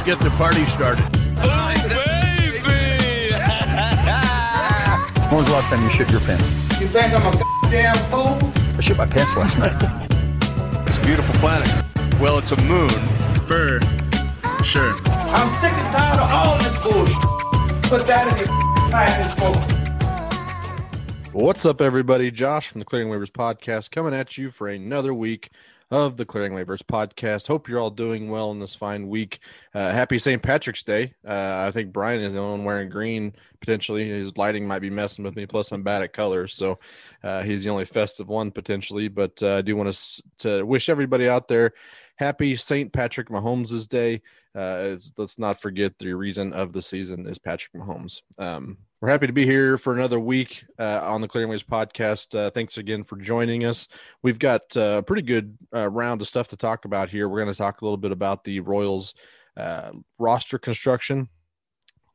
let's get the party started. When was the last time you shit your pants? You think I'm a goddamn fool? I shit my pants last night. It's a beautiful planet. Well, it's a moon for sure. I'm sick and tired of all this bullshit. Put that in your piping for What's up, everybody? Josh from the Clearing Waivers Podcast coming at you for another week of the Clearing Waivers Podcast. Hope you're all doing well in this fine week. Uh, happy St. Patrick's Day. Uh, I think Brian is the only one wearing green. Potentially, his lighting might be messing with me. Plus, I'm bad at colors, so uh, he's the only festive one potentially. But uh, I do want to to wish everybody out there happy St. Patrick Mahomes' Day. Uh, let's not forget the reason of the season is Patrick Mahomes. Um, we're happy to be here for another week uh, on the Clearing Waivers podcast. Uh, thanks again for joining us. We've got uh, a pretty good uh, round of stuff to talk about here. We're going to talk a little bit about the Royals uh, roster construction.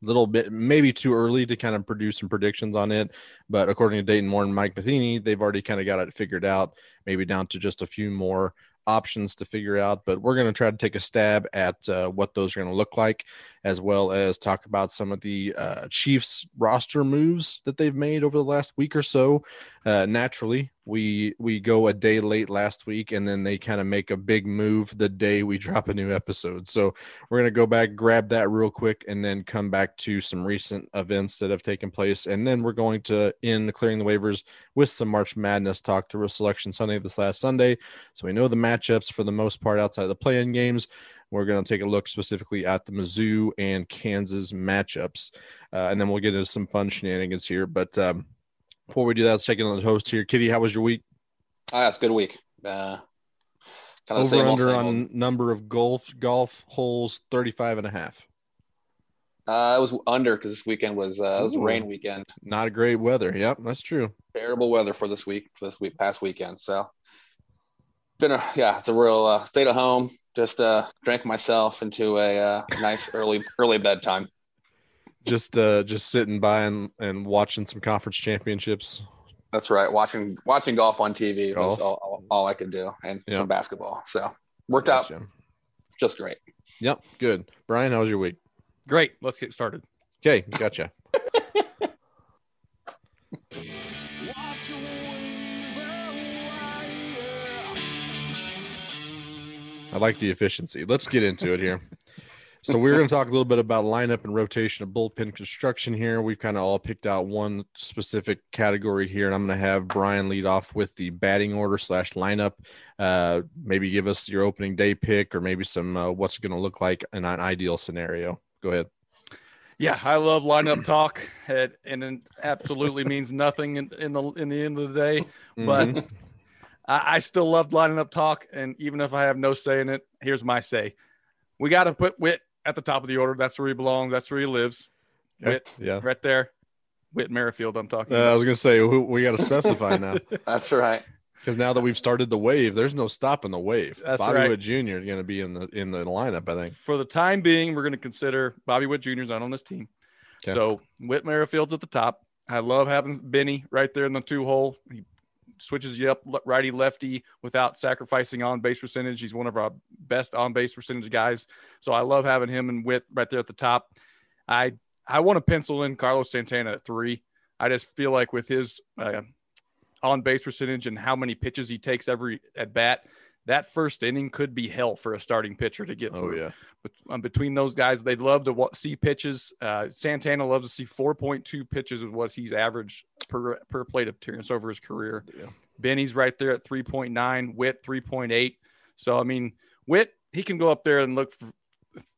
A little bit, maybe too early to kind of produce some predictions on it, but according to Dayton Moore and Mike Matheny, they've already kind of got it figured out. Maybe down to just a few more options to figure out, but we're going to try to take a stab at uh, what those are going to look like, as well as talk about some of the uh, Chiefs roster moves that they've made over the last week or so. Uh, naturally, we we go a day late last week, and then they kind of make a big move the day we drop a new episode. So we're going to go back, grab that real quick, and then come back to some recent events that have taken place, and then we're going to end clearing the waivers with some March Madness talk through a selection Sunday this last Sunday. So we know the matchups for the most part outside of the play-in games. We're going to take a look specifically at the Mizzou and Kansas matchups, uh, and then we'll get into some fun shenanigans here. But um, before we do that, let's check in on the host here. Kitty, how was your week? Ah, it's a good week. Uh, kind of Over under on old. number of golf golf holes 35 and a half. Uh, it was under because this weekend was uh, it was a Ooh. rain weekend. Not a great weather. Yep, that's true. Terrible weather for this week for this week past weekend. So been a yeah, it's a real uh, stayed at home. Just uh, drank myself into a uh, nice early early bedtime. Just uh just sitting by and, and watching some conference championships. That's right. Watching watching golf on TV was Golf. all, all, all I could do, and Yeah. some basketball. So worked out just great. Yep, good. Brian, how was your week? Great. Let's get started. Okay, gotcha. I like the efficiency. Let's get into it here. So we're going to talk a little bit about lineup and rotation of bullpen construction here. We've kind of all picked out one specific category here, and I'm going to have Brian lead off with the batting order slash lineup. Uh, maybe give us your opening day pick, or maybe some uh, what's it going to look like in an ideal scenario. Go ahead. Yeah, I love lineup talk, it, and it absolutely means nothing in, in the in the end of the day. But Mhm. I, I still love lining up talk, and even if I have no say in it, here's my say: we got to put Whit at the top of the order. That's where he belongs. That's where he lives. Okay, Whit, yeah. right there. Whit Merrifield, I'm talking. Uh, I was gonna say who- we got to specify now That's right. because now that we've started the wave, there's no stopping the wave. That's Bobby right. Witt Jr. is going to be in the in the lineup. I think. For the time being, we're going to consider Bobby Witt Jr. is not on this team. Okay. So Whit Merrifield's at the top. I love having Benny right there in the two hole. He switches you up righty lefty without sacrificing on base percentage. He's one of our best on base percentage guys. So I love having him and Whit right there at the top. I I want to pencil in Carlos Santana at three. I just feel like with his uh, on base percentage and how many pitches he takes every at bat, that first inning could be hell for a starting pitcher to get Oh through yeah. bet- um, between those guys. They'd love to wa- see pitches. Uh, Santana loves to see 4.2 pitches is what he's averaged per per plate appearance over his career. Yeah. Benny's right there at 3.9, Whit 3.8. So I mean, Whit he can go up there and look for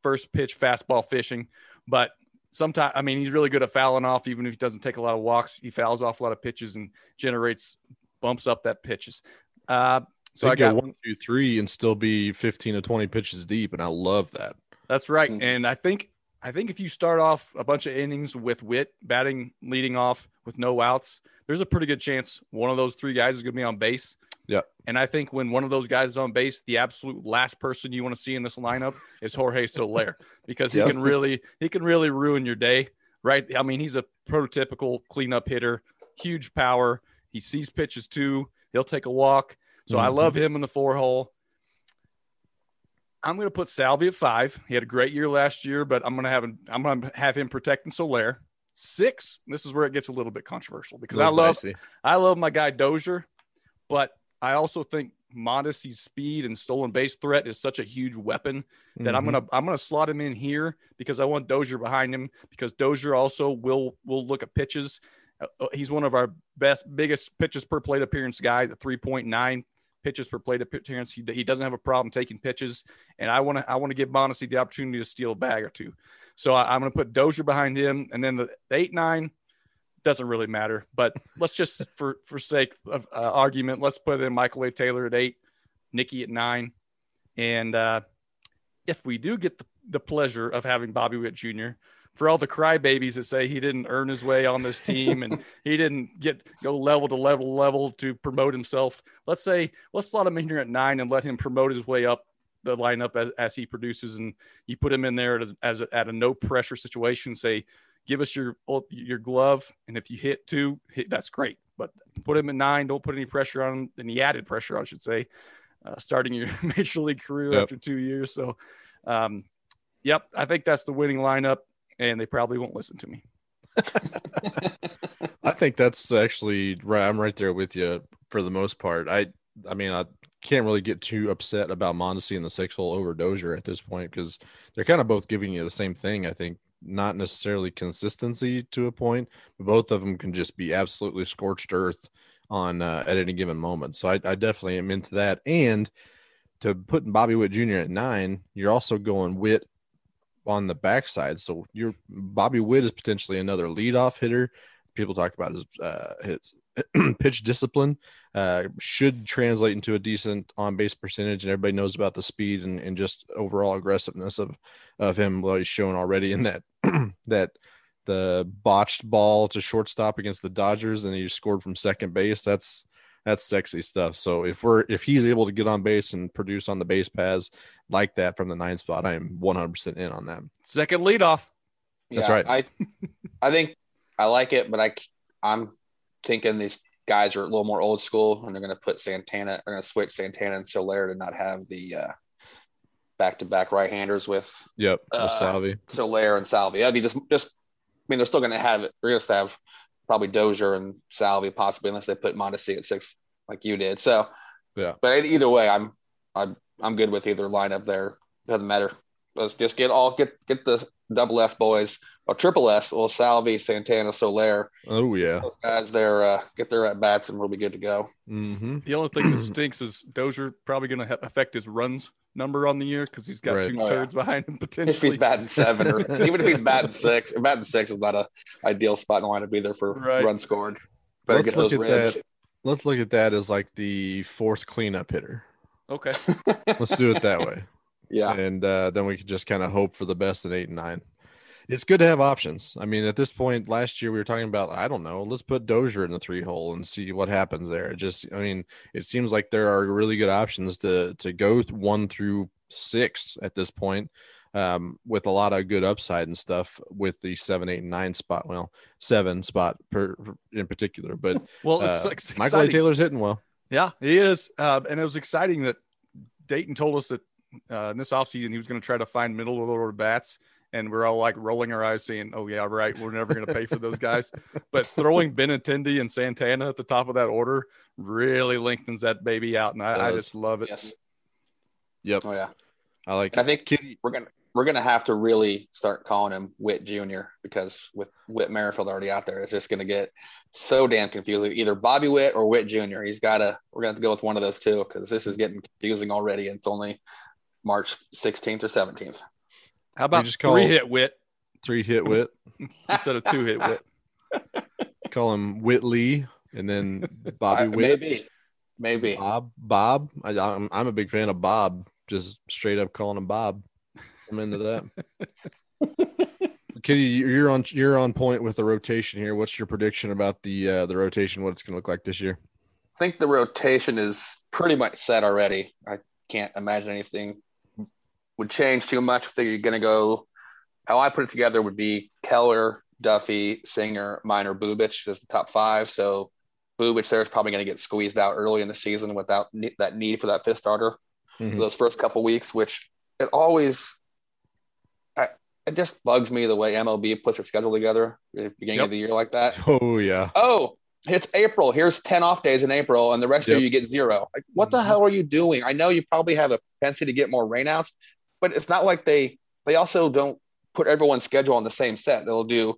first pitch fastball fishing, but sometimes I mean he's really good at fouling off. Even if he doesn't take a lot of walks, he fouls off a lot of pitches and generates bumps up that pitches. Uh, so I got one, two, three, and still be 15 to 20 pitches deep, and I love that. That's right. Mhm. And I think I think if you start off a bunch of innings with Whit batting leading off with no outs, there's a pretty good chance one of those three guys is going to be on base. Yeah. And I think when one of those guys is on base, the absolute last person you want to see in this lineup is Jorge Soler because he Yep. can really he can really ruin your day, right? I mean, he's a prototypical cleanup hitter, huge power. He sees pitches too. He'll take a walk. So I Mhm. love him in the four hole. I'm going to put Salvi at five. He had a great year last year, but I'm going to have him. I'm going to have him protecting Soler. Six. This is where it gets a little bit controversial because I love Dicey. I love my guy Dozier, but I also think Mondesi's speed and stolen base threat is such a huge weapon that I'm Mhm. gonna I'm gonna slot him in here because I want Dozier behind him because Dozier also will will look at pitches. Uh, uh, he's one of our best biggest pitches per plate appearance guy, the 3.9 pitches per plate appearance. He, he doesn't have a problem taking pitches, and I want to I want to give Mondesi the opportunity to steal a bag or two. So I, I'm going to put Dozier behind him, and then the, the eight nine doesn't really matter. But let's just for for sake of uh, argument, let's put in Michael A. Taylor at eight, Nicky at nine, and uh, if we do get the, the pleasure of having Bobby Witt Jr. For all the crybabies that say he didn't earn his way on this team and he didn't get go level to level level to promote himself, let's say let's slot him in here at nine and let him promote his way up the lineup as, as he produces, and you put him in there as, as a, at a no pressure situation. Say, give us your your glove, and if you hit two, hit, that's great. But put him at nine. Don't put any pressure on him. Any added pressure, I should say, uh, starting your major league career Yep. after two years. So, um, yep, I think that's the winning lineup, and they probably won't listen to me. I think that's actually right. I'm right there with you for the most part. I I mean I can't really get too upset about Mondesi and the six hole over Dozier at this point because they're kind of both giving you the same thing. I think not necessarily consistency to a point, but both of them can just be absolutely scorched earth on uh, at any given moment. So I, I definitely am into that. And to putting Bobby Witt Jr. at nine, you're also going Witt on the backside. So you're Bobby Witt is potentially another leadoff hitter. People talk about his uh, his pitch discipline uh, should translate into a decent on base percentage, and everybody knows about the speed and, and just overall aggressiveness of of him. What he's shown already in that that the botched ball to shortstop against the Dodgers, and he scored from second base. That's that's sexy stuff. So if we're if he's able to get on base and produce on the base paths like that from the nine spot, I am 100% in on that. Second leadoff. That's Yeah, right. I I think I like it, but I I'm thinking these guys are a little more old school, and they're going to put Santana. They're going to switch Santana and Soler to not have the uh, back-to-back right-handers with Yep, with Uh, Salvi. Soler and Salvi. That'd be just just. I mean, they're still going to have it. They're going to have probably Dozier and Salvi possibly, unless they put Mondesi at six like you did. So Yeah. but either way, I'm I'm I'm good with either lineup there. Doesn't matter. Let's just get all get get the double S boys or triple S. Well, Salvi, Santana, Soler, Oh yeah. those guys there uh, get their at bats and we'll be good to go. Mm-hmm. The only thing that stinks is Dozier probably going to ha- affect his runs number on the year because he's got Right. two Oh, yeah. behind him potentially. If potentially. he's batting seven or even if he's batting six, batting six is not a ideal spot in the lineup either for Right. run scored. Better Let's get look at ribs. that. Let's look at that as like the fourth cleanup hitter. Okay. Let's do it that way. Yeah. and uh, then we could just kind of hope for the best in eight and nine. It's good to have options. I mean, at this point last year we were talking about I don't know, let's put Dozier in the three hole and see what happens there. It just, I mean, it seems like there are really good options to to go one through six at this point, um, with a lot of good upside and stuff with the seven, eight, and nine spot. Well, seven spot per in particular, but Well, it's, uh, Michael A. Taylor's hitting well. Yeah, he is. Uh, and it was exciting that Dayton told us that uh, in this offseason he was going to try to find middle of the order bats. And we're all like rolling our eyes saying, oh, yeah, right. We're never going to pay for those guys. but throwing Benintendi and Santana at the top of that order really lengthens that baby out. And I, I just love it. Yes. Yep, Oh yeah. I like. And I think Kitty, we're gonna we're gonna have to really start calling him Witt Jr. because with Whit Merrifield already out there, it's just gonna get so damn confusing. Either Bobby Witt or Witt Jr. He's gotta we're gonna have to go with one of those two because this is getting confusing already, and it's only March 16th or 17th. How about just call- three hit wit three hit wit. instead of two hit wit? call him Whitley and then Bobby I- Witt. maybe, maybe. Bob. Bob. I, I'm I'm a big fan of Bob. Just straight up calling him Bob. I'm into that. Kitty, you're on you're on point with the rotation here. What's your prediction about the uh, the rotation? What it's going to look like this year? I think the rotation is pretty much set already. I can't imagine anything would change too much. I think you're going to go. How I put it together would be Keller, Duffy, Singer, Minor, Bubic as the top five. So Bubic there is probably going to get squeezed out early in the season without ne- that need for that fifth starter Mhm. for those first couple weeks, which it always, I, it just bugs me the way MLB puts their schedule together at the beginning Yep. of the year like that. Oh yeah. Oh, it's April. Here's 10 off days in April, and the rest Yep. of you get zero. Like, what the Mhm. hell are you doing? I know you probably have a propensity to get more rainouts, but it's not like they they also don't put everyone's schedule on the same set. They'll do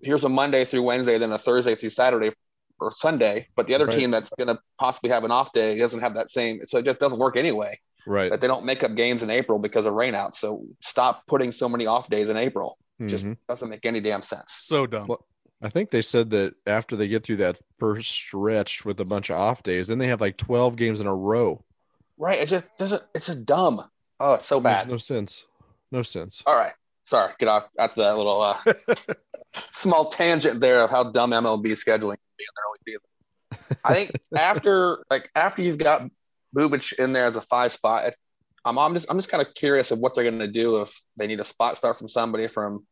here's a Monday through Wednesday, then a Thursday through Saturday or Sunday, but the other Right. team that's gonna possibly have an off day doesn't have that same so it just doesn't work anyway. Right. That they don't make up games in April because of rainouts. So stop putting so many off days in April. Just Mhm. doesn't make any damn sense. So dumb. Well, I think they said that after they get through that first stretch with a bunch of off days, then they have like 12 games in a row. Right. It just doesn't it's just dumb. Oh, it's so bad. no sense. No sense. All right. Sorry, get off after that little uh, small tangent there of how dumb MLB scheduling can be in the early season. I think after like after he's got Bubic in there as a five spot, I'm, I'm just I'm just kind of curious of what they're going to do if they need a spot start from somebody from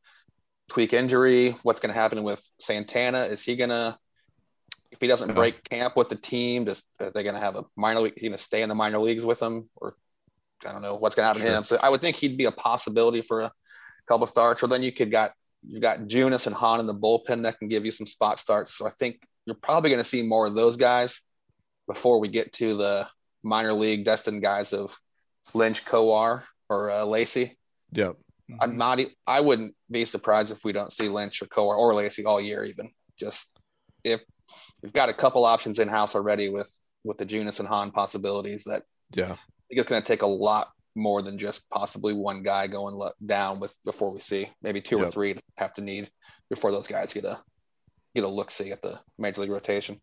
tweak injury. What's going to happen with Santana? Is he going to if he doesn't break camp with the team, just are they going to have a minor league? Is he going to stay in the minor leagues with them, or I don't know what's going to happen to him. So I would think he'd be a possibility for a couple starts. Or then you could got you've got Junis and Hahn in the bullpen that can give you some spot starts. So I think you're probably going to see more of those guys before we get to the minor league destined guys of Lynch, Kowar, or uh, Lacy. Yeah. I'm not. e- I wouldn't be surprised if we don't see Lynch or Kowar or Lacy all year. Even just if we've got a couple options in house already with with the Junis and Hahn possibilities that Yeah. I think it's going to take a lot more than just possibly one guy going le- down with before we see maybe two or three to have to need before those guys get a get a look see at the major league rotation.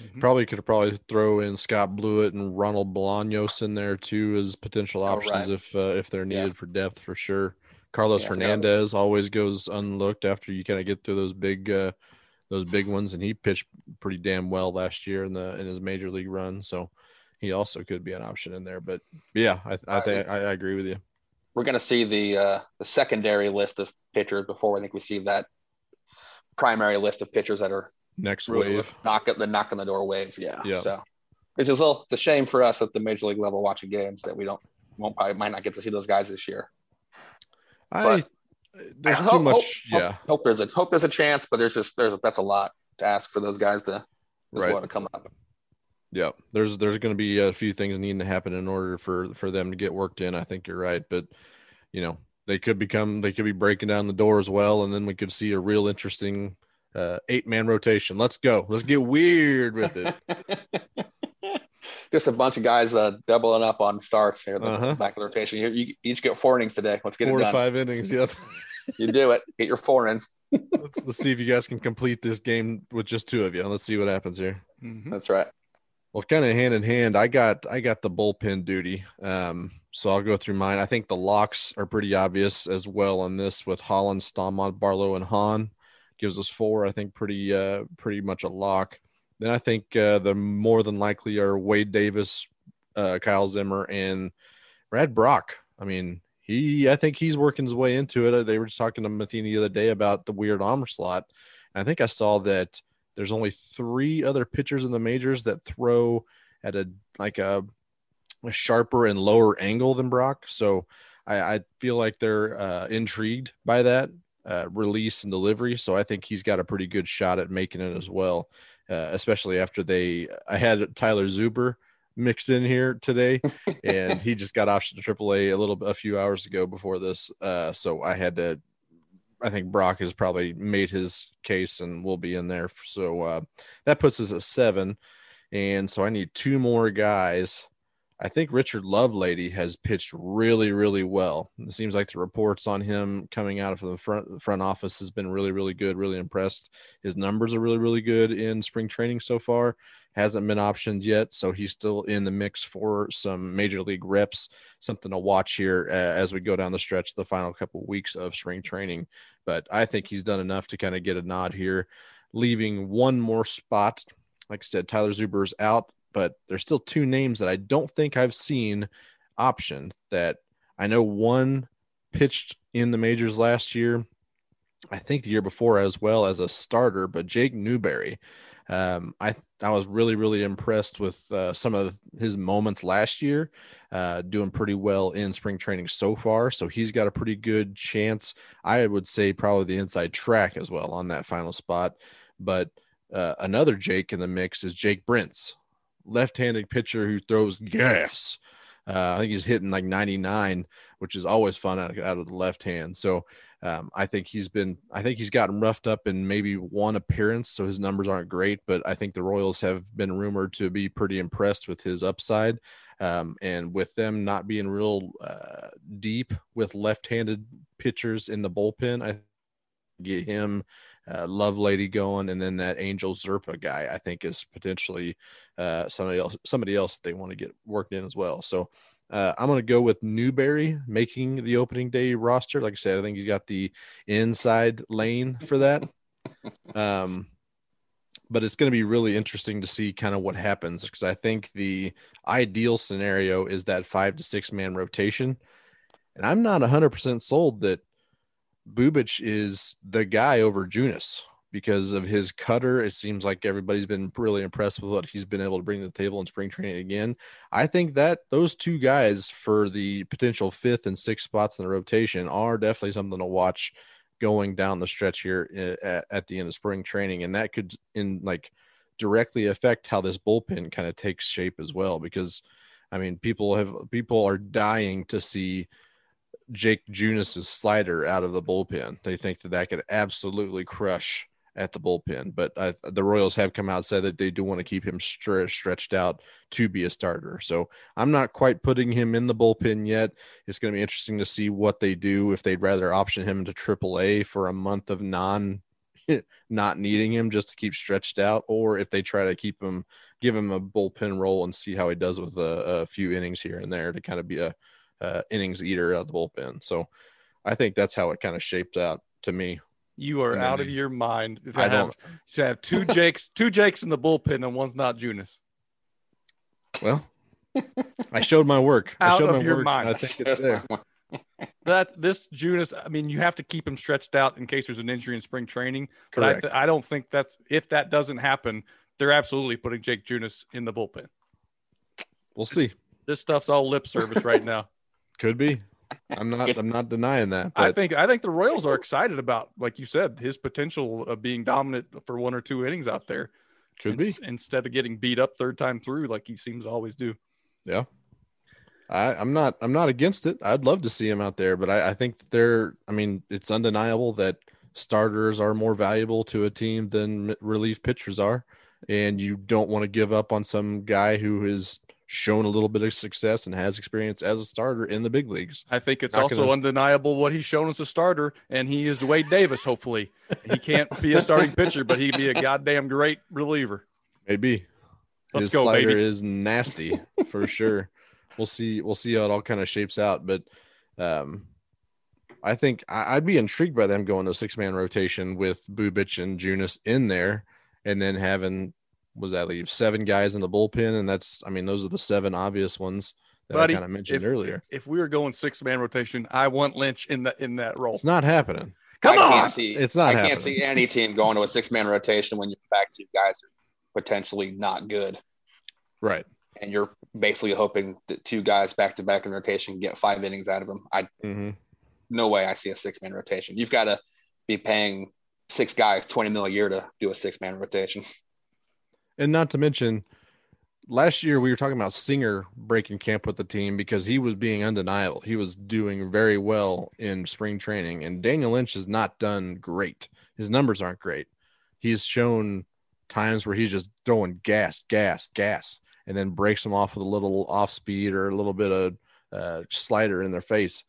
Mhm. Probably could probably throw in Scott Blewett and Ronald Bolaños in there too as potential Oh, options right. if uh, if they're needed Yes. for depth for sure. Carlos Yeah, Scott- Hernandez always goes unlooked after you kind of get through those big uh, those big ones, and he pitched pretty damn well last year in the in his major league run. So he also could be an option in there. But yeah, I I think I, I agree with you. We're going to see the uh, the secondary list of pitchers before I think we see that primary list of pitchers that are Next really wave. knock at the knock on the door wave. Yeah. Yeah. So which is a little, it's a shame for us at the major league level watching games that we don't won't probably might not get to see those guys this year. I But- there's I too hope- much. hope- yeah. Hope, hope there's a hope there's a chance, but there's just there's that's a lot to ask for those guys to as Right. well to come up. Yeah, there's there's going to be a few things needing to happen in order for for them to get worked in. I think you're right, but you know they could become they could be breaking down the door as well, and then we could see a real interesting uh, eight man rotation. Let's go. Let's get weird with it. just a bunch of guys uh, doubling up on starts here the Uh-huh. back of the rotation. You, you each get four innings today. Let's get Four it to done. five innings. Yep. You do it. Get your four in. let's, let's see if you guys can complete this game with just two of you. Let's see what happens here. Mhm. That's right. Well, kind of hand in hand, I got I got the bullpen duty. Um, so I'll go through mine. I think the locks are pretty obvious as well on this with Holland, Staumont, Barlow, and Hahn. Gives us four. I think pretty uh pretty much a lock. Then I think uh, the more than likely are Wade Davis, uh, Kyle Zimmer, and Brad Brock. I mean, he I think he's working his way into it. They were just talking to Matheny the other day about the weird armor slot. And I think I saw that there's only three other pitchers in the majors that throw at a like a, a sharper and lower angle than Brock. So I, I feel like they're uh, intrigued by that uh, release and delivery. So I think he's got a pretty good shot at making it as well, uh, especially after they. I had Tyler Zuber mixed in here today, and he just got optioned to AAA a little a few hours ago before this. Uh, so I had to. I think Brock has probably made his case and will be in there. So uh, that puts us at seven. And so I need two more guys. I think Richard Lovelady has pitched really, really well. It seems like the reports on him coming out of the front front office has been really, really good. Really impressed. His numbers are really, really good in spring training so far. Hasn't been optioned yet, so he's still in the mix for some major league reps. Something to watch here uh, as we go down the stretch, the final couple of weeks of spring training. But I think he's done enough to kind of get a nod here, leaving one more spot. Like I said, Tyler Zuber's out but there's still two names that I don't think I've seen optioned that I know one pitched in the majors last year. I think the year before as well as a starter, but Jake Newberry. Um, I I was really really impressed with uh, some of his moments last year, uh, doing pretty well in spring training so far. So he's got a pretty good chance. I would say probably the inside track as well on that final spot. But uh, another Jake in the mix is Jake Brentz, left-handed pitcher who throws gas. Uh, I think he's hitting like 99, which is always fun out, out of the left hand. So um, I think he's been, I think he's gotten roughed up in maybe one appearance, so his numbers aren't great. But I think the Royals have been rumored to be pretty impressed with his upside, um, and with them not being real uh, deep with left-handed pitchers in the bullpen, I get him. Uh, Lovelady going, and then that Angel Zerpa guy, I think is potentially uh, somebody else. Somebody else that they want to get worked in as well. So uh, I'm going to go with Newberry making the opening day roster. Like I said, I think he's got the inside lane for that. Um, but it's going to be really interesting to see kind of what happens because I think the ideal scenario is that five to six man rotation. And I'm not 100% sold that Bubic is the guy over Junis because of his cutter. It seems like everybody's been really impressed with what he's been able to bring to the table in spring training again. I think that those two guys for the potential fifth and sixth spots in the rotation are definitely something to watch going down the stretch here eh, at, at the end of spring training. And that could in like directly affect how this bullpen kind of takes shape as well. Because I mean, people have people are dying to see Jake Junis's slider out of the bullpen. They think that that could absolutely crush at the bullpen. But the Royals have come out and said that they do want to keep him stre- stretched out to be a starter. So I'm not quite putting him in the bullpen yet. It's going to be interesting to see what they do if they'd rather option him to AAA for a month of non not needing him just to keep stretched out, or if they try to keep him, give him a bullpen role and see how he does with a, a few innings here and there to kind of be a, a innings eater out of the bullpen. So I think that's how it kind of shaped out to me. You are out of your mind. To I have, don't- to have two Jakes, two Jakes in the bullpen, and one's not Junis. Well, I showed my work. I Out showed of my your work. mind. I think it's there. That this Junis, I mean, you have to keep him stretched out in case there's an injury in spring training. But I, Correct. th- I don't think that's if that doesn't happen, they're absolutely putting Jake Junis in the bullpen. We'll see. This stuff's all lip service right now. Could be. I'm not. I'm not denying that. I think I think the Royals are excited about, like you said, his potential of being dominant for one or two innings out there. could be. instead of getting beat up third time through like he seems to always do. Yeah. I, I'm not. I'm not against it. I'd love to see him out there, but I, I think that they're. I mean, it's undeniable that starters are more valuable to a team than relief pitchers are, and you don't want to give up on some guy who has shown a little bit of success and has experience as a starter in the big leagues. I think it's Not also gonna- undeniable what he's shown as a starter, and he is Wade Davis. Hopefully, he can't be a starting pitcher, but he'd be a goddamn great reliever. Maybe. Let's His go, slider baby. is nasty for sure. We'll see. We'll see how it all kind of shapes out. But um, I think I, I'd be intrigued by them going to six man rotation with Bubic and Junis in there, and then having was that leave seven guys in the bullpen, and that's I mean those are the seven obvious ones that Buddy, I kind of mentioned if, earlier. If we were going six man rotation, I want Lynch in that in that role. It's not happening. Come I on, can't see. It's not I can't see any team going to a six man rotation when your back two guys are potentially not good, Right. and you're basically hoping that two guys back to back in rotation get five innings out of them. I mm-hmm. no way I see a six man rotation. You've got to be paying six guys twenty mil a year to do a six man rotation. And not to mention, last year we were talking about Singer breaking camp with the team because he was being undeniable. He was doing very well in spring training, and Daniel Lynch has not done great. His numbers aren't great. He's shown times where he's just throwing gas, gas, gas, and then breaks them off with a little off speed or a little bit of uh, slider in their face.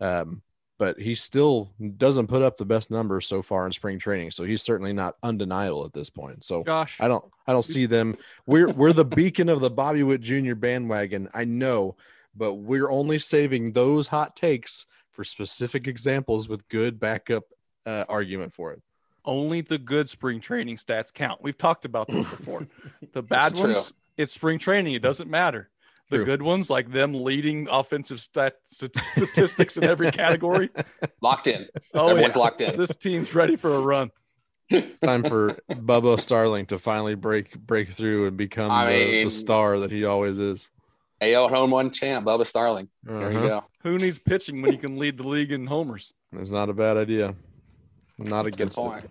Um, but he still doesn't put up the best numbers so far in spring training. So he's certainly not undeniable at this point. So Gosh, I don't I don't see them. We're we're the beacon of the Bobby Witt Jr. bandwagon. I know, but we're only saving those hot takes for specific examples with good backup uh, argument for it. only the good spring training stats count. We've talked about this before. The bad true. ones, it's spring training. It doesn't matter. The True. good ones, like them leading offensive stat, statistics in every category. Locked in. Oh, Everyone's yeah. locked in. This team's ready for a run. It's time for Bubba Starling to finally break break through and become I the, the star that he always is. AL home run champ, Bubba Starling. There you Uh-huh. go. Who needs pitching when you can lead the league in homers? It's not a bad idea. I'm not Good against point. it.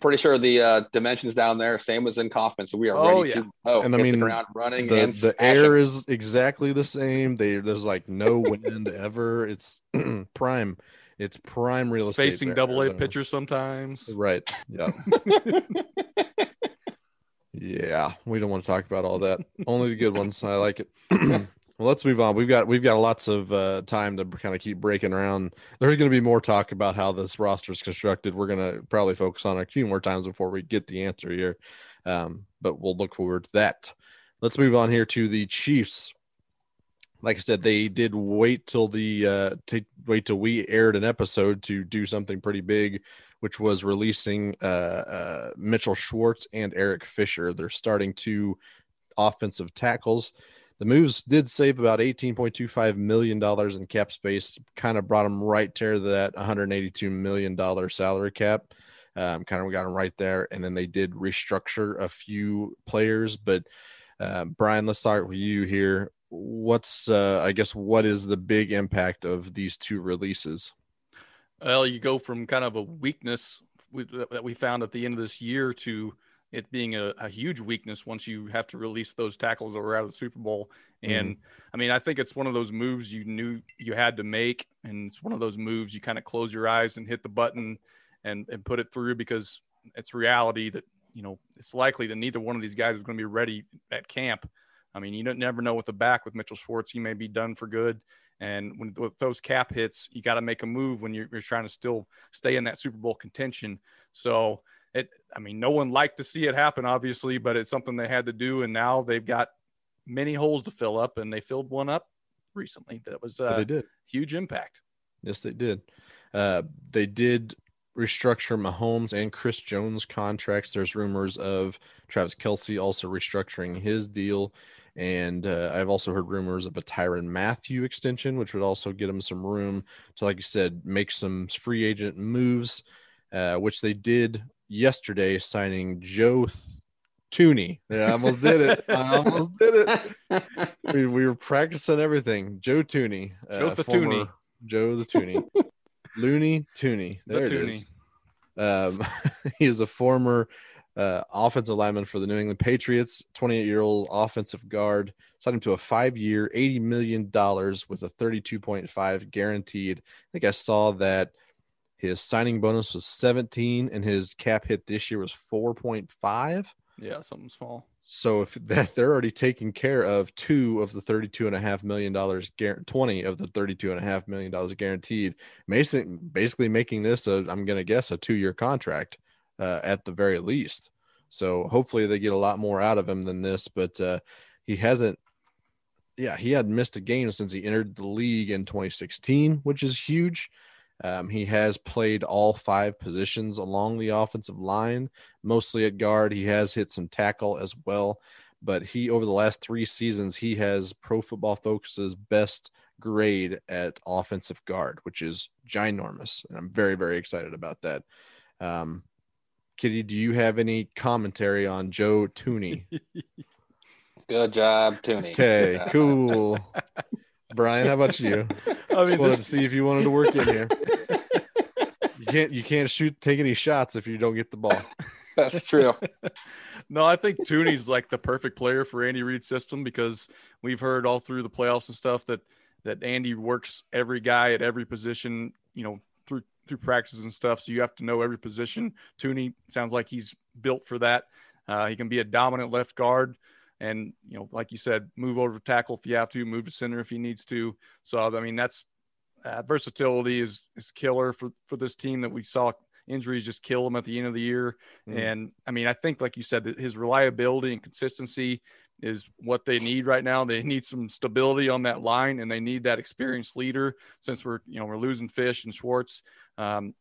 Pretty sure the uh, dimensions down there, same as in Kauffman. So we are Oh, ready yeah. to oh, And I hit mean, the ground running The, and the smash air is exactly the same. They there's like no wind ever. It's prime. It's prime real estate. Facing there. double A pitchers sometimes. Right. Yeah. yeah. We don't want to talk about all that. Only the good ones. I like it. well, let's move on. We've got we've got lots of uh, time to kind of keep breaking around. There's going to be more talk about how this roster is constructed. We're going to probably focus on a few more times before we get the answer here. Um, but we'll look forward to that. Let's move on here to the Chiefs. Like I said, they did wait till the uh, to wait till we aired an episode to do something pretty big which was releasing uh, uh, Mitchell Schwartz and Eric Fisher. They're starting two offensive tackles. The moves did save about $18.25 million in cap space, kind of brought them right to that $182 million salary cap. Um, kind of got them right there. And then they did restructure a few players. But uh, Brian, let's start with you here. What's, uh, I guess, what is the big impact of these two releases? Well, you go from kind of a weakness we- that we found at the end of this year to it being a, a huge weakness once you have to release those tackles that were out of the Super Bowl. And mm-hmm. I mean, I think it's one of those moves you knew you had to make. And it's one of those moves you kind of close your eyes and hit the button and, and put it through because it's reality that, you know, it's likely that neither one of these guys is going to be ready at camp. I mean, you don't never know with the back with Mitchell Schwartz, he may be done for good. And when with those cap hits, you got to make a move when you're, you're trying to still stay in that Super Bowl contention. So it, I mean, no one liked to see it happen, obviously, but it's something they had to do. And now they've got many holes to fill up, and they filled one up recently. That was a they did. huge impact. Yes, they did. Uh, they did restructure Mahomes and Chris Jones contracts. There's rumors of Travis Kelce also restructuring his deal. And uh, I've also heard rumors of a Tyrann Mathieu extension, which would also get him some room to, like you said, make some free agent moves, uh, which they did yesterday, signing Joe Th- Thuney. Yeah, I almost did it. I almost did it. We, we were practicing everything. Joe Thuney. Joe the Tooney. Joe the Tooney. Looney Tooney. The There it Tooney. is. Um, he is a former uh, offensive lineman for the New England Patriots, 28 year old offensive guard. Signed him to a five year, $80 million with a 32.5 guaranteed. I think I saw that his signing bonus was 17 and his cap hit this year was 4.5. Yeah, something small. So if that they're already taking care of two of the thirty-two and a half million dollars, twenty of the thirty-two and a half million dollars guaranteed, Mason basically making this a, I'm gonna guess a two-year contract uh, at the very least. So hopefully they get a lot more out of him than this, but uh, he hasn't. Yeah, he had missed a game since he entered the league in 2016, which is huge. Um, he has played all five positions along the offensive line mostly at guard. He has hit some tackle as well, but he over the last three seasons he has Pro Football Focus's best grade at offensive guard, which is ginormous, and I'm very very excited about that. Um, Kitty, do you have any commentary on Joe Thuney? Good job, Thuney. Okay, cool. Brian, how about you? I mean, Just wanted to see if you wanted to work in here. You can't you can't shoot take any shots if you don't get the ball. That's true. no, I think Thuney's like the perfect player for Andy Reid's system because we've heard all through the playoffs and stuff that that Andy works every guy at every position, you know, through through practices and stuff. So you have to know every position. Thuney sounds like he's built for that. Uh, he can be a dominant left guard, and you know, like you said, move over to tackle if you have to, move to center if he needs to. So I mean, that's uh, versatility is is killer for for this team that we saw injuries just kill him at the end of the year. Mm. And I mean, I think, like you said, that his reliability and consistency is what they need right now. They need some stability on that line, and they need that experienced leader. Since we're you know we're losing Fish and Schwartz, um,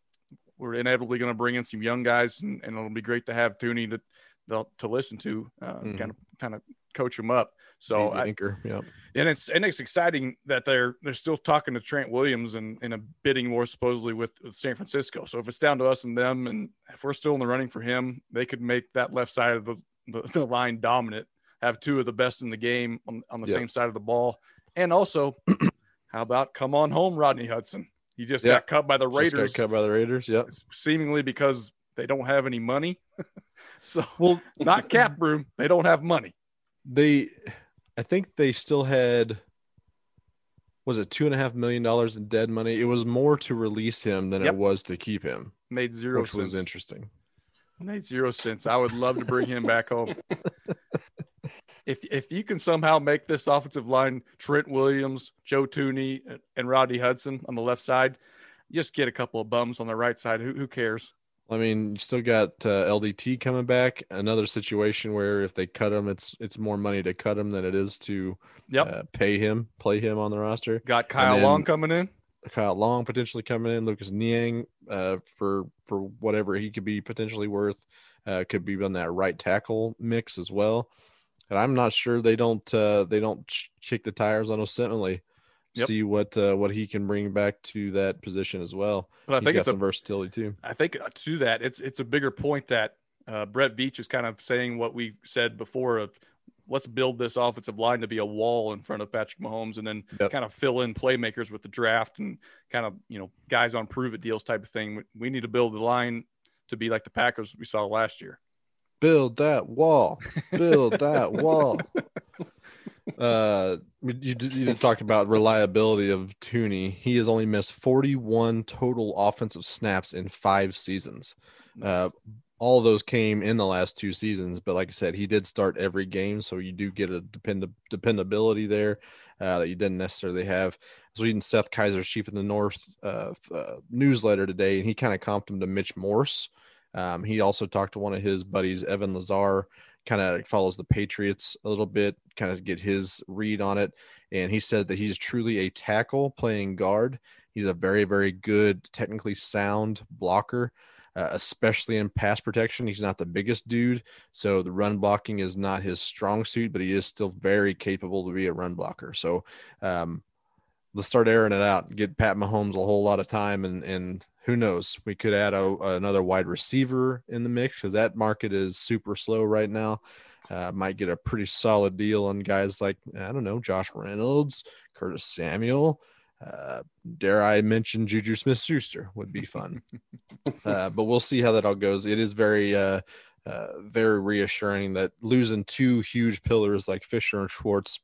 we're inevitably going to bring in some young guys, and, and it'll be great to have Thuney that they'll to listen to, uh, Mhm. kind of kind of coach them up. So I, anchor. Yep. and it's and it's exciting that they're they're still talking to Trent Williams and in a bidding war supposedly with, with San Francisco. So if it's down to us and them, and if we're still in the running for him, they could make that left side of the the, the line dominant. Have two of the best in the game on, on the Yeah. same side of the ball, and also, how about come on home, Rodney Hudson? He just Yeah. got cut by the Just got Raiders, cut by the Raiders. Yeah, seemingly because they don't have any money. so Well, not cap room, they don't have money. they i think they still had was it two and a half million dollars in dead money it was more to release him than Yep. it was to keep him Made zero which sense. was interesting Made zero sense. I would love to bring him back home. If if you can somehow make this offensive line Trent Williams, Joe Thuney, and Rodney Hudson on the left side, just get a couple of bums on the right side. Who who cares? I mean you still got uh, ldt coming back another situation where if they cut him it's it's more money to cut him than it is to Yep. uh, pay him play him on the roster Got Kyle Long coming in. Kyle Long potentially coming in, Lucas Niang uh, for for whatever he could be potentially worth, uh, could be on that right tackle mix as well. And I'm not sure they don't uh, they don't kick the tires on Osentinel. Yep. See what uh, what he can bring back to that position as well. But I He's think got it's a some versatility too. I think uh, to that, it's it's a bigger point that uh, Brett Veach is kind of saying what we've said before of let's build this offensive line to be a wall in front of Patrick Mahomes, and then Yep. kind of fill in playmakers with the draft and kind of you know guys on prove it deals type of thing. We- We need to build the line to be like the Packers we saw last year. Build that wall. Build that wall. Uh, you, you did- talk about reliability of Thuney. He has only missed 41 total offensive snaps in five seasons. Uh, all those came in the last two seasons, but like I said, he did start every game, so you do get a depend- dependability there uh, that you didn't necessarily have. I was reading Seth Keysor's Chief in the North uh, uh, newsletter today, and he kind of comped him to Mitch Morse. Um, he also talked to one of his buddies, Evan Lazar, kind of follows the Patriots a little bit, kind of get his read on it. And he said that he's truly a tackle playing guard. He's a very, very good, technically sound blocker, uh, especially in pass protection. He's not the biggest dude, so the run blocking is not his strong suit, but he is still very capable to be a run blocker. So, um, let's start airing it out. Get Pat Mahomes a whole lot of time, and and who knows, we could add a, another wide receiver in the mix because that market is super slow right now. Uh, might get a pretty solid deal on guys like I don't know Josh Reynolds, Curtis Samuel. Uh, dare I mention Juju Smith Schuster would be fun, uh, but we'll see how that all goes. It is very, uh, uh, very reassuring that losing two huge pillars like Fisher and Schwartz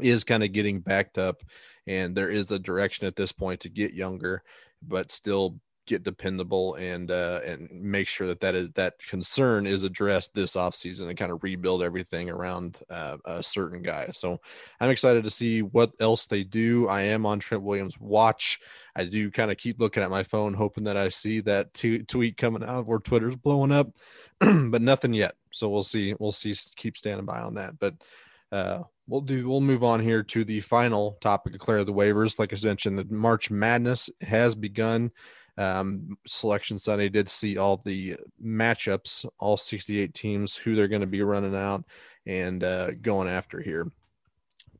is kind of getting backed up, and there is a direction at this point to get younger, but still get dependable and uh, and make sure that that is that concern is addressed this offseason and kind of rebuild everything around uh, a certain guy. So I'm excited to see what else they do. I am on Trent Williams' watch. I do kind of keep looking at my phone, hoping that I see that t- tweet coming out where Twitter's blowing up, but nothing yet. So we'll see. We'll see. Keep standing by on that. But uh, we'll do. We'll move on here to the final topic of clear the waivers. Like I mentioned, the March Madness has begun. Um, Selection Sunday did see all the matchups, all 68 teams, who they're going to be running out and uh, going after here.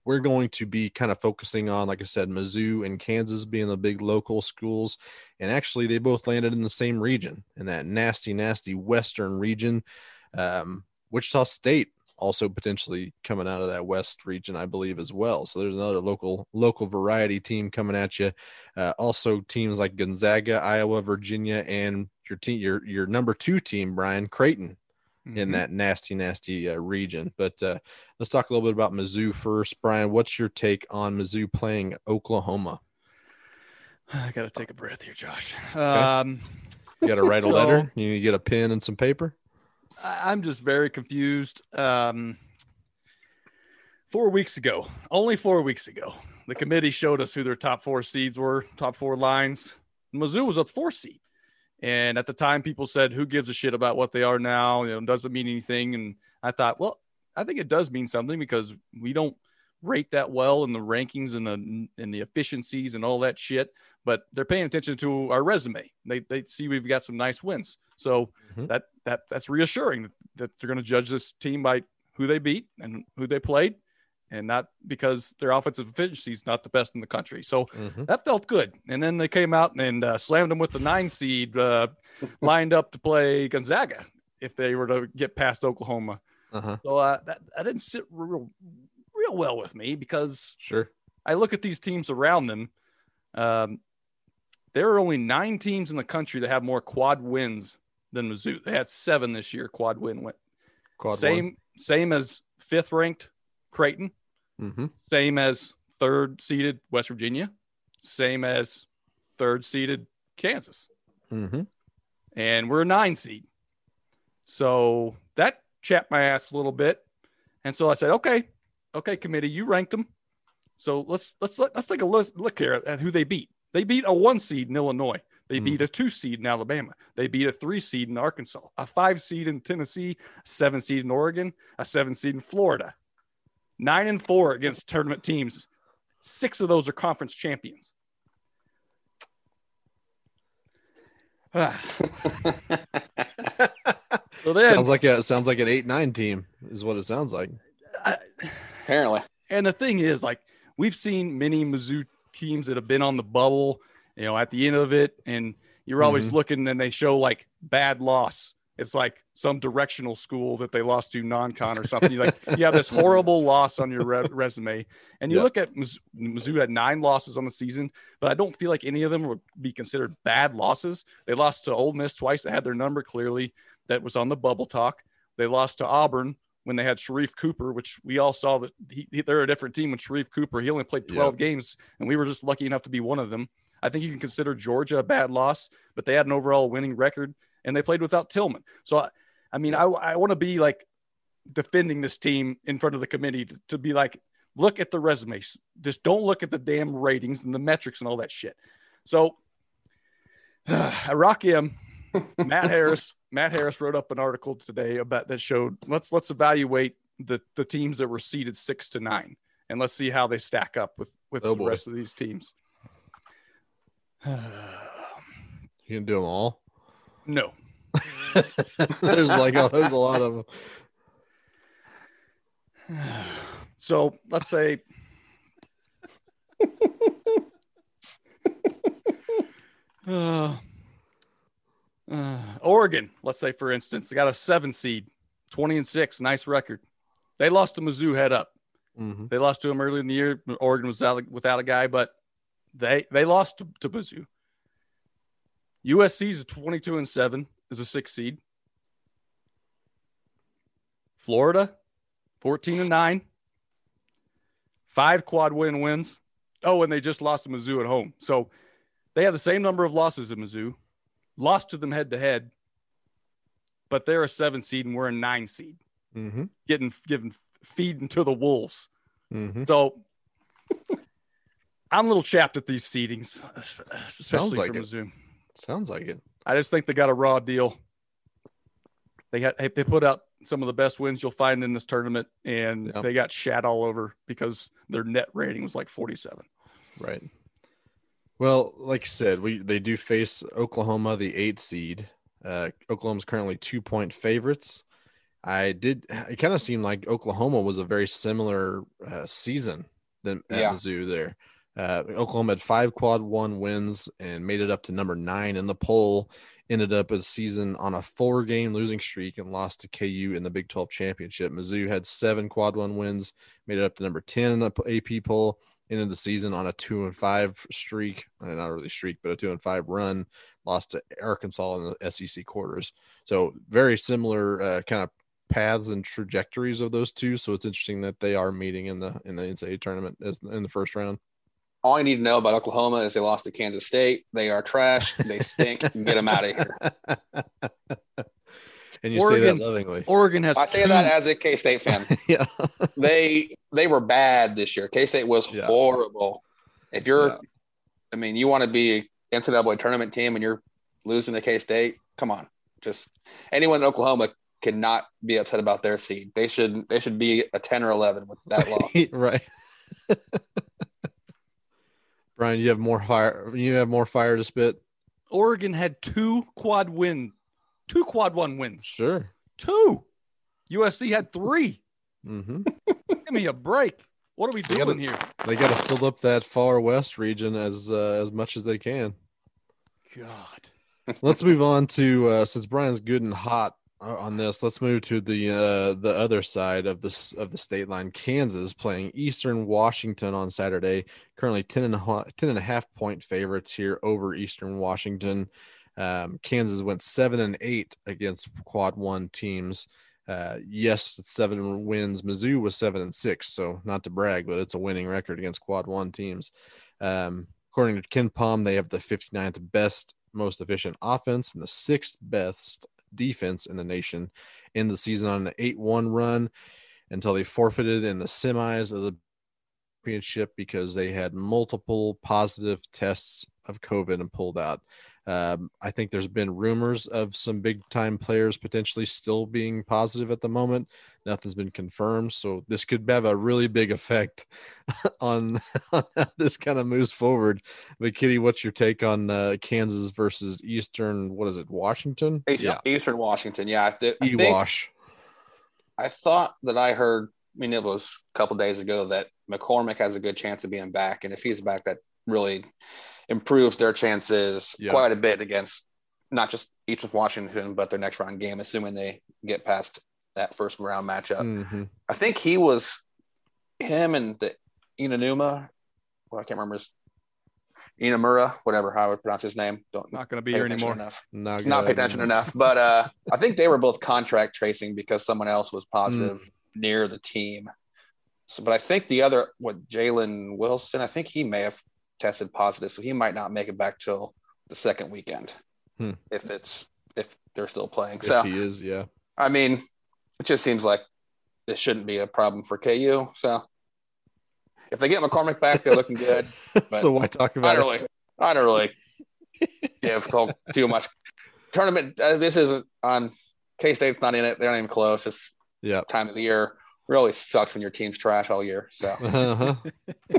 We're going to be kind of focusing on, like I said, Mizzou and Kansas being the big local schools. And actually, they both landed in the same region, in that nasty, nasty Western region. Um, Wichita State also potentially coming out of that West region, I believe, as well. So there's another local local variety team coming at you. Uh, also, teams like Gonzaga, Iowa, Virginia, and your team, your your number two team, Brian Creighton, in Mhm. that nasty, nasty uh, region. But uh, let's talk a little bit about Mizzou first. Brian, what's your take on Mizzou playing Oklahoma? I got to take a breath here, Josh. Um, You got to write a letter. You need to get a pen and some paper. I'm just very confused. Um, four weeks ago, only four weeks ago, the committee showed us who their top four seeds were, top four lines. Mizzou was a four seed. And at the time, people said, who gives a shit about what they are now? You know, doesn't mean anything. And I thought, well, I think it does mean something because we don't rate that well in the rankings and the and the efficiencies and all that shit. But they're paying attention to our resume. They they see we've got some nice wins. So Mhm. that that that's reassuring that, that they're going to judge this team by who they beat and who they played. and not because their offensive efficiency is not the best in the country. So Mhm. that felt good. And then they came out and uh, slammed them with the nine seed, uh, lined up to play Gonzaga if they were to get past Oklahoma. Uh-huh. So uh, that, that didn't sit real, real well with me because Sure. I look at these teams around them. Um, there are only nine teams in the country that have more quad wins than Mizzou. They had seven this year, quad win. win. Quad same same as fifth ranked Creighton, Mm-hmm. same as third seeded West Virginia, same as third seeded Kansas, Mm-hmm. and we're a nine seed. So that chapped my ass a little bit, and so I said, okay, okay, committee, you ranked them. So let's let's let's take a look, look here at who they beat. They beat a one seed in Illinois. They Mhm. beat a two seed in Alabama. They beat a three seed in Arkansas, a five seed in Tennessee, a seven seed in Oregon, a seven seed in Florida. Nine and four against tournament teams. Six of those are conference champions. Ah. so then, Sounds like a sounds like an eight nine team is what it sounds like. Apparently. And the thing is, like, we've seen many Mizzou teams that have been on the bubble, you know, at the end of it, and you're always mm-hmm. looking and they show like bad loss. It's like some directional school that they lost to non-con or something. You like you have this horrible loss on your re- resume, and you Yeah. look at Mizzou, Mizzou had nine losses on the season, but I don't feel like any of them would be considered bad losses. They lost to Ole Miss twice. They had their number clearly. That was on the bubble talk. They lost to Auburn when they had Sharife Cooper, which we all saw that he, he- they're a different team with Sharife Cooper. He only played 12 games, and we were just lucky enough to be one of them. I think you can consider Georgia a bad loss, but they had an overall winning record, and they played without Tilmon. So, I, I mean, I, I want to be like defending this team in front of the committee to, to be like, look at the resumes. Just don't look at the damn ratings and the metrics and all that shit. So, I rock him. Matt Harris. Matt Harris wrote up an article today about that showed let's let's evaluate the the teams that were seeded six to nine, and let's see how they stack up with with Oh, the boy. rest of these teams. You can do them all. no, there's like a, there's a lot of them. so let's say. Uh, uh, Oregon, let's say for instance, they got a seven seed, twenty and six, nice record. They lost to Mizzou head up. Mm-hmm. They lost to him early in the year. Oregon was out without a guy, but they they lost to, to Mizzou. USC's a 22 and 7 is a six seed. Florida, 14 and 9. Five quad win wins. Oh, and they just lost to Mizzou at home. So they have the same number of losses at Mizzou, lost to them head to head, but they're a seven seed and we're a nine seed, Mm-hmm. getting given feeding to the wolves. Mm-hmm. So I'm a little chapped at these seedings, especially like for it. Mizzou. Sounds like it. I just think they got a raw deal. They got they put out some of the best wins you'll find in this tournament, and Yep. they got shat all over because their net rating was like 47. Right. Well, like you said, we they do face Oklahoma, the eight seed. Uh, Oklahoma's currently two point favorites. I did. It kind of seemed like Oklahoma was a very similar uh, season than at Yeah. Mizzou there. Uh, Oklahoma had five quad one wins and made it up to number nine in the poll. Ended up a season on a four game losing streak and lost to KU in the Big 12 championship. Mizzou had seven quad one wins, made it up to number 10 in the AP poll ended the season on a two and five streak, uh, not really streak, but a two and five run. Lost to Arkansas in the SEC quarters. So very similar uh, kind of paths and trajectories of those two. So it's interesting that they are meeting in the in the NCAA tournament as, in the first round. All I need to know about Oklahoma is they lost to Kansas State. They are trash. They stink. Get them out of here. and you say that lovingly. Oregon has I say two- that as a K State fan. yeah. They they were bad this year. K State was Yeah. horrible. If you're, Yeah. I mean, you want to be NCAA tournament team and you're losing to K State. Come on, just anyone in Oklahoma cannot be upset about their seed. They should they should be a ten or eleven with that law. right. Brian, you have more fire. You have more fire to spit. Oregon had two quad win, two quad one wins. Sure. Two. USC had three. Mm-hmm. Give me a break. What are we They gotta- doing here? They got to fill up that far west region as uh, as much as they can. God. let's move on to uh, since Brian's good and hot on this. Let's move to the uh, the other side of this of the state line. Kansas playing Eastern Washington on Saturday. Currently 10 and a, ha- 10 and a half point favorites here over Eastern Washington. Um, Kansas went seven and eight against quad one teams. Uh, yes, seven wins. Mizzou was seven and six, so not to brag, but it's a winning record against quad one teams. Um, according to KenPom, they have the 59th best, most efficient offense and the sixth best defense in the nation in the season on an 8 1 run until they forfeited in the semis of the championship because they had multiple positive tests of COVID and pulled out. Um, I think there's been rumors of some big time players potentially still being positive at the moment. Nothing's been confirmed, so this could have a really big effect on, on how this kind of moves forward. But Kitty, what's your take on uh, Kansas versus Eastern? What is it, Washington? Eastern, yeah, Eastern Washington. Yeah, th- I think. I thought that I heard. I mean, it was a couple days ago that McCormack has a good chance of being back, and if he's back, that really improves their chances Yeah. quite a bit against not just Eastern Washington, but their next round game, assuming they get past that first round matchup. Mhm. I think he was him and the Inanuma. Well, I can't remember his Inamura, whatever how I would pronounce his name. Don't Not going to be here anymore. enough. Not, Not pay attention enough. But uh, I think they were both contract tracing because someone else was positive near the team. So, but I think the other, what Jalen Wilson, I think he may have tested positive, so he might not make it back till the second weekend Hmm. if it's if they're still playing. If So he is, yeah. I mean, it just seems like this shouldn't be a problem for KU. So if they get McCormack back, they're looking good. so why talk about I don't it? really, I don't really give talk too much. Tournament. Uh, this isn't on K State's not in it. They're not even close. It's Yeah. time of the year. Really sucks when your team's trash all year. So Uh-huh.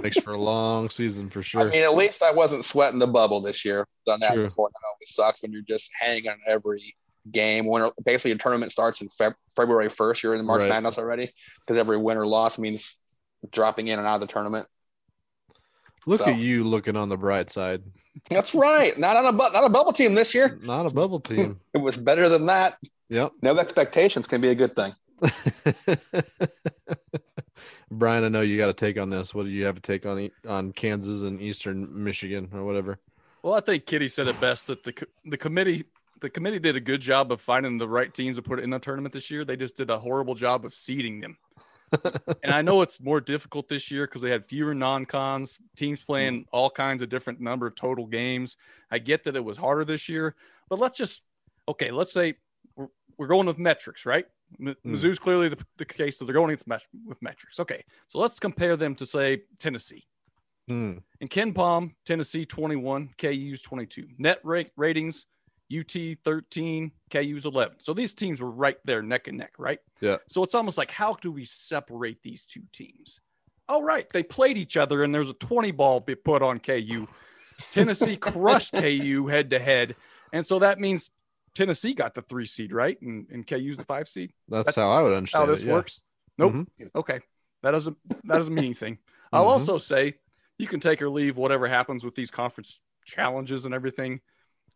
Makes for a long season for sure. I mean, at least I wasn't sweating the bubble this year. Done that True. before. That always sucks when you're just hanging on every game. When basically your tournament starts in Feb- February 1st, you're in the March Right. Madness already because every win or loss means dropping in and out of the tournament. Look so- at you looking on the bright side. That's right. Not on a bu- not a bubble team this year. Not a bubble team. It was better than that. Yep. No expectations can be a good thing. Brian, I know you got a take on this. What do you have a take on on Kansas and Eastern Michigan or whatever? Well, I think Kitty said it best that the the committee the committee did a good job of finding the right teams to put in the tournament this year. They just did a horrible job of seeding them. and I know it's more difficult this year because they had fewer non-cons, teams playing mm. all kinds of different number of total games. I get that it was harder this year, but let's just okay. Let's say we're, we're going with metrics, right? M- Hmm. Mizzou's clearly the, the case that they're going with, met- with metrics. Okay, so let's compare them to say Tennessee. Hmm. In KenPom, Tennessee 21, KU's 22. Net rate ratings, UT 13, KU's 11. So these teams were right there, neck and neck, right? Yeah. So it's almost like, how do we separate these two teams? Oh, right. They played each other, and there's a 20 ball be put on KU. Tennessee crushed KU head to head. And so that means Tennessee got the three seed, right? And, and KU's the five seed That's That's how I would understand how this it, yeah. works? Nope. Mhm. Okay. That doesn't that doesn't mean anything. I'll Mhm. also say you can take or leave whatever happens with these conference challenges and everything.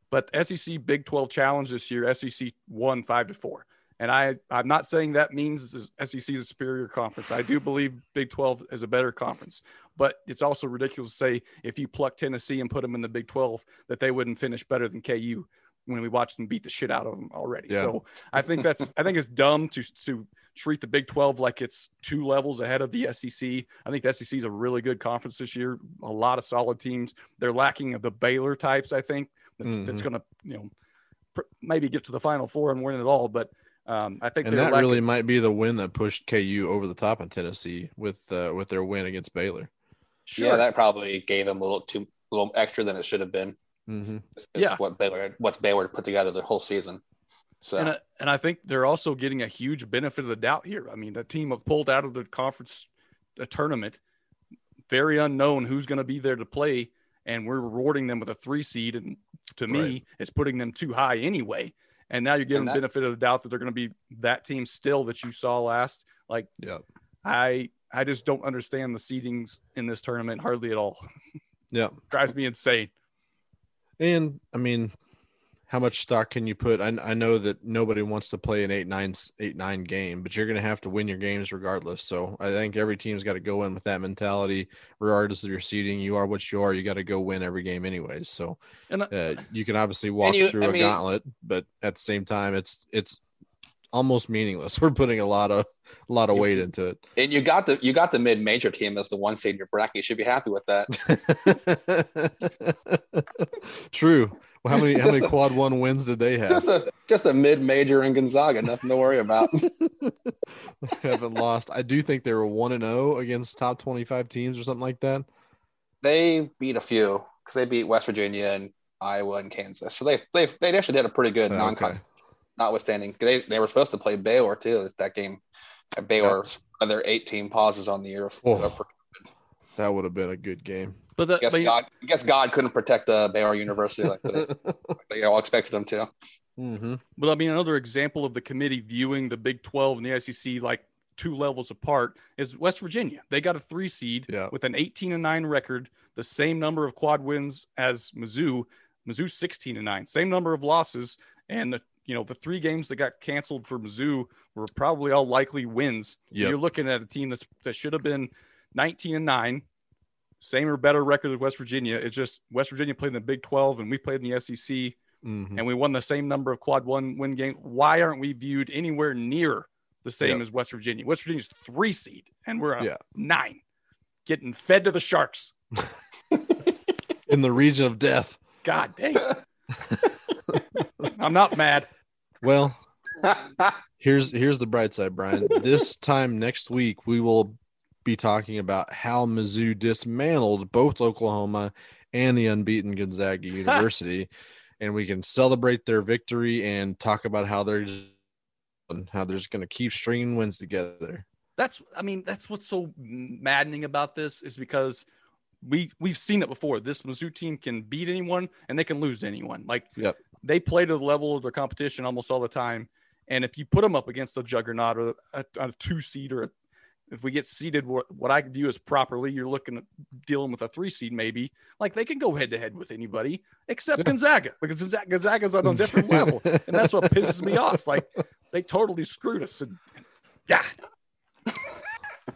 But SEC Big 12 challenge this year, SEC won five to four. And I, I'm not saying that means SEC is a superior conference. I do believe Big 12 is a better conference. But it's also ridiculous to say if you pluck Tennessee and put them in the Big 12 that they wouldn't finish better than KU when we watched them beat the shit out of them already. Yeah. So I think that's I think it's dumb to to treat the Big 12 like it's two levels ahead of the SEC. I think the SEC is a really good conference this year. A lot of solid teams. They're lacking of the Baylor types. I think that's, that's Mhm. going to you know pr- maybe get to the Final Four and win it all. But um, I think And that lacking- really might be the win that pushed KU over the top in Tennessee with uh, with their win against Baylor. sure. Yeah, that probably gave them a little too a little extra than it should have been. Hmm It's Yeah. what Baylor what's Baylor put together the whole season. So And I, and I think they're also getting a huge benefit of the doubt here. I mean, the team of pulled out of the conference uh, tournament, very unknown who's going to be there to play, and we're rewarding them with a three seed. And to me, Right. it's putting them too high anyway. And now you're giving the that- benefit of the doubt that they're going to be that team still that you saw last. Like Yeah. I I just don't understand the seedings in this tournament hardly at all. Yeah. Drives me insane. And I mean, how much stock can you put? I, I know that nobody wants to play an eight nine eight nine game, but you're going to have to win your games regardless. So I think every team's got to go in with that mentality, regardless of your seeding. You are what you are. You got to go win every game, anyways. So And uh, you can obviously walk you- through I a mean- gauntlet, but at the same time, it's it's almost meaningless. We're putting a lot of a lot of weight into it. And you got the you got the mid major team as the one seed in your bracket. You should be happy with that. True. Well, how many how many a- quad one wins did they have? Just a just a mid major in Gonzaga, nothing to worry about. haven't lost. I do think they were one and zero against top twenty five teams or something like that. they beat a few because they beat West Virginia and Iowa and Kansas. So they they they actually did a pretty good Oh, non okay. Notwithstanding. They they were supposed to play Baylor too. That game, at Baylor's one of their 18 pauses on the year. Oh. For, That would have been a good game. but the, I guess but God, I guess God couldn't protect uh, Baylor University like they, like they all expected him to. mm-hmm. But I mean, another example of the committee viewing the Big 12 and the SEC like two levels apart is West Virginia. They got a three seed Yeah. with an 18 and 9 record, the same number of quad wins as Mizzou. Mizzou 16 and 9, same number of losses. And the you know, the three games that got canceled for Mizzou were probably all likely wins. So Yep. you're looking at a team that's that should have been 19 and 9, same or better record as West Virginia. It's just West Virginia played in the Big 12 and we played in the SEC Mm-hmm. and we won the same number of quad one win game. Why aren't we viewed anywhere near the same Yep. as West Virginia? West Virginia's three seed, and we're a Yeah. nine, getting fed to the sharks. In the region of death. God dang. I'm not mad. Well, here's here's the bright side, Brian. This time next week, we will be talking about how Mizzou dismantled both Oklahoma and the unbeaten Gonzaga University, and we can celebrate their victory and talk about how they're just, how they're just going to keep stringing wins together. That's I mean that's what's so maddening about this is because we we've seen it before. This Mizzou team can beat anyone and they can lose to anyone. Like Yep. They play to the level of their competition almost all the time. And if you put them up against a juggernaut or a, a two seed or a, if we get seeded what, what I view as properly, you're looking at dealing with a three seed maybe. Like they can go head to head with anybody except Yeah. Gonzaga because Gonzaga, Gonzaga's on a different level, and that's what pisses me off. Like they totally screwed us. And God,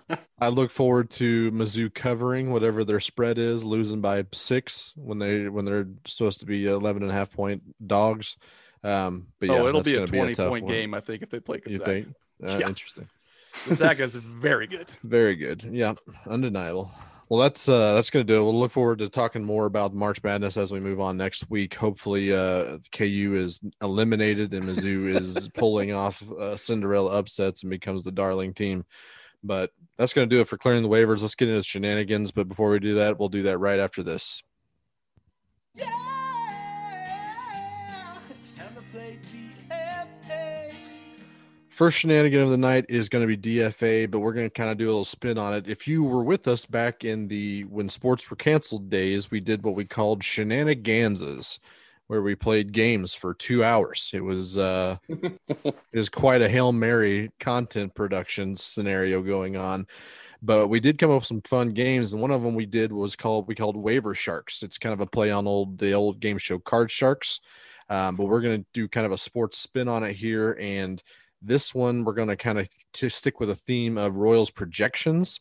I look forward to Mizzou covering whatever their spread is, losing by six when they when they're supposed to be 11 and a half point dogs. Um, but yeah, oh, it'll be a gonna 20 tough point one. game, I think, if they play You Gonzaga. think? Uh, Yeah. Interesting. Gonzaga is very good. Very good. Yeah, undeniable. Well, that's uh that's gonna do it. We'll look forward to talking more about March Madness as we move on next week. Hopefully, uh KU is eliminated and Mizzou is pulling off uh, Cinderella upsets and becomes the darling team. But that's gonna do it for clearing the waivers. Let's get into shenanigans. But before we do that, we'll do that right after this. It's time to play DFA. First shenanigan of the night is going to be DFA, but we're going to kind of do a little spin on it. If you were with us back in the when sports were canceled days, we did what we called shenaniganses, where we played games for two hours. It was uh, it was quite a hail mary content production scenario going on, but we did come up with some fun games, and one of them we did was called we called Waiver Sharks. It's kind of a play on old the old game show Card Sharks, um, but we're going to do kind of a sports spin on it here and this one we're going to kind of to stick with a theme of royals projections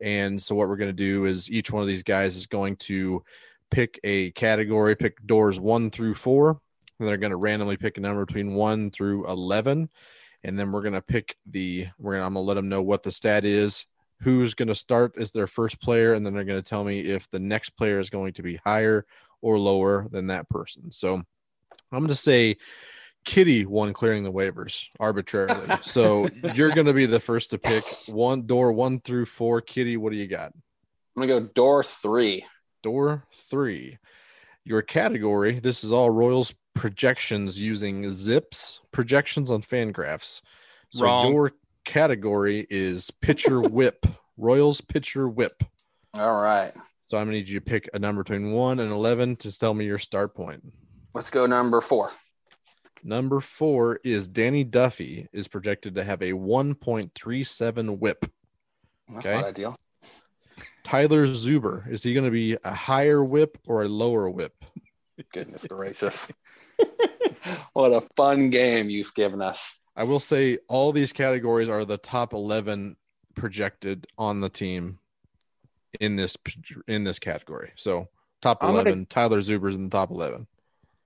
and so what we're going to do is each one of these guys is going to pick a category pick doors one through four and they're going to randomly pick a number between one through 11 and then we're going to pick the we're gonna, i'm going to let them know what the stat is who's going to start as their first player and then they're going to tell me if the next player is going to be higher or lower than that person so i'm going to say Kitty won clearing the waivers arbitrarily. so you're going to be the first to pick one door one through four. Kitty, what do you got? I'm gonna go door three. Door three. Your category. This is all Royals projections using ZiPS projections on Fangraphs. So Wrong. your category is pitcher whip. Royals pitcher whip. All right, So I'm gonna need you to pick a number between one and eleven. Just tell me your start point. let's go number four. Number four is Danny Duffy is projected to have a 1.37 whip. That's Okay. not ideal. Tyler Zuber. Is he going to be a higher whip or a lower whip? Goodness gracious. what a fun game you've given us. I will say all these categories are the top 11 projected on the team in this in this category. So top I'm gonna- 11, Tyler Zuber's in the top 11.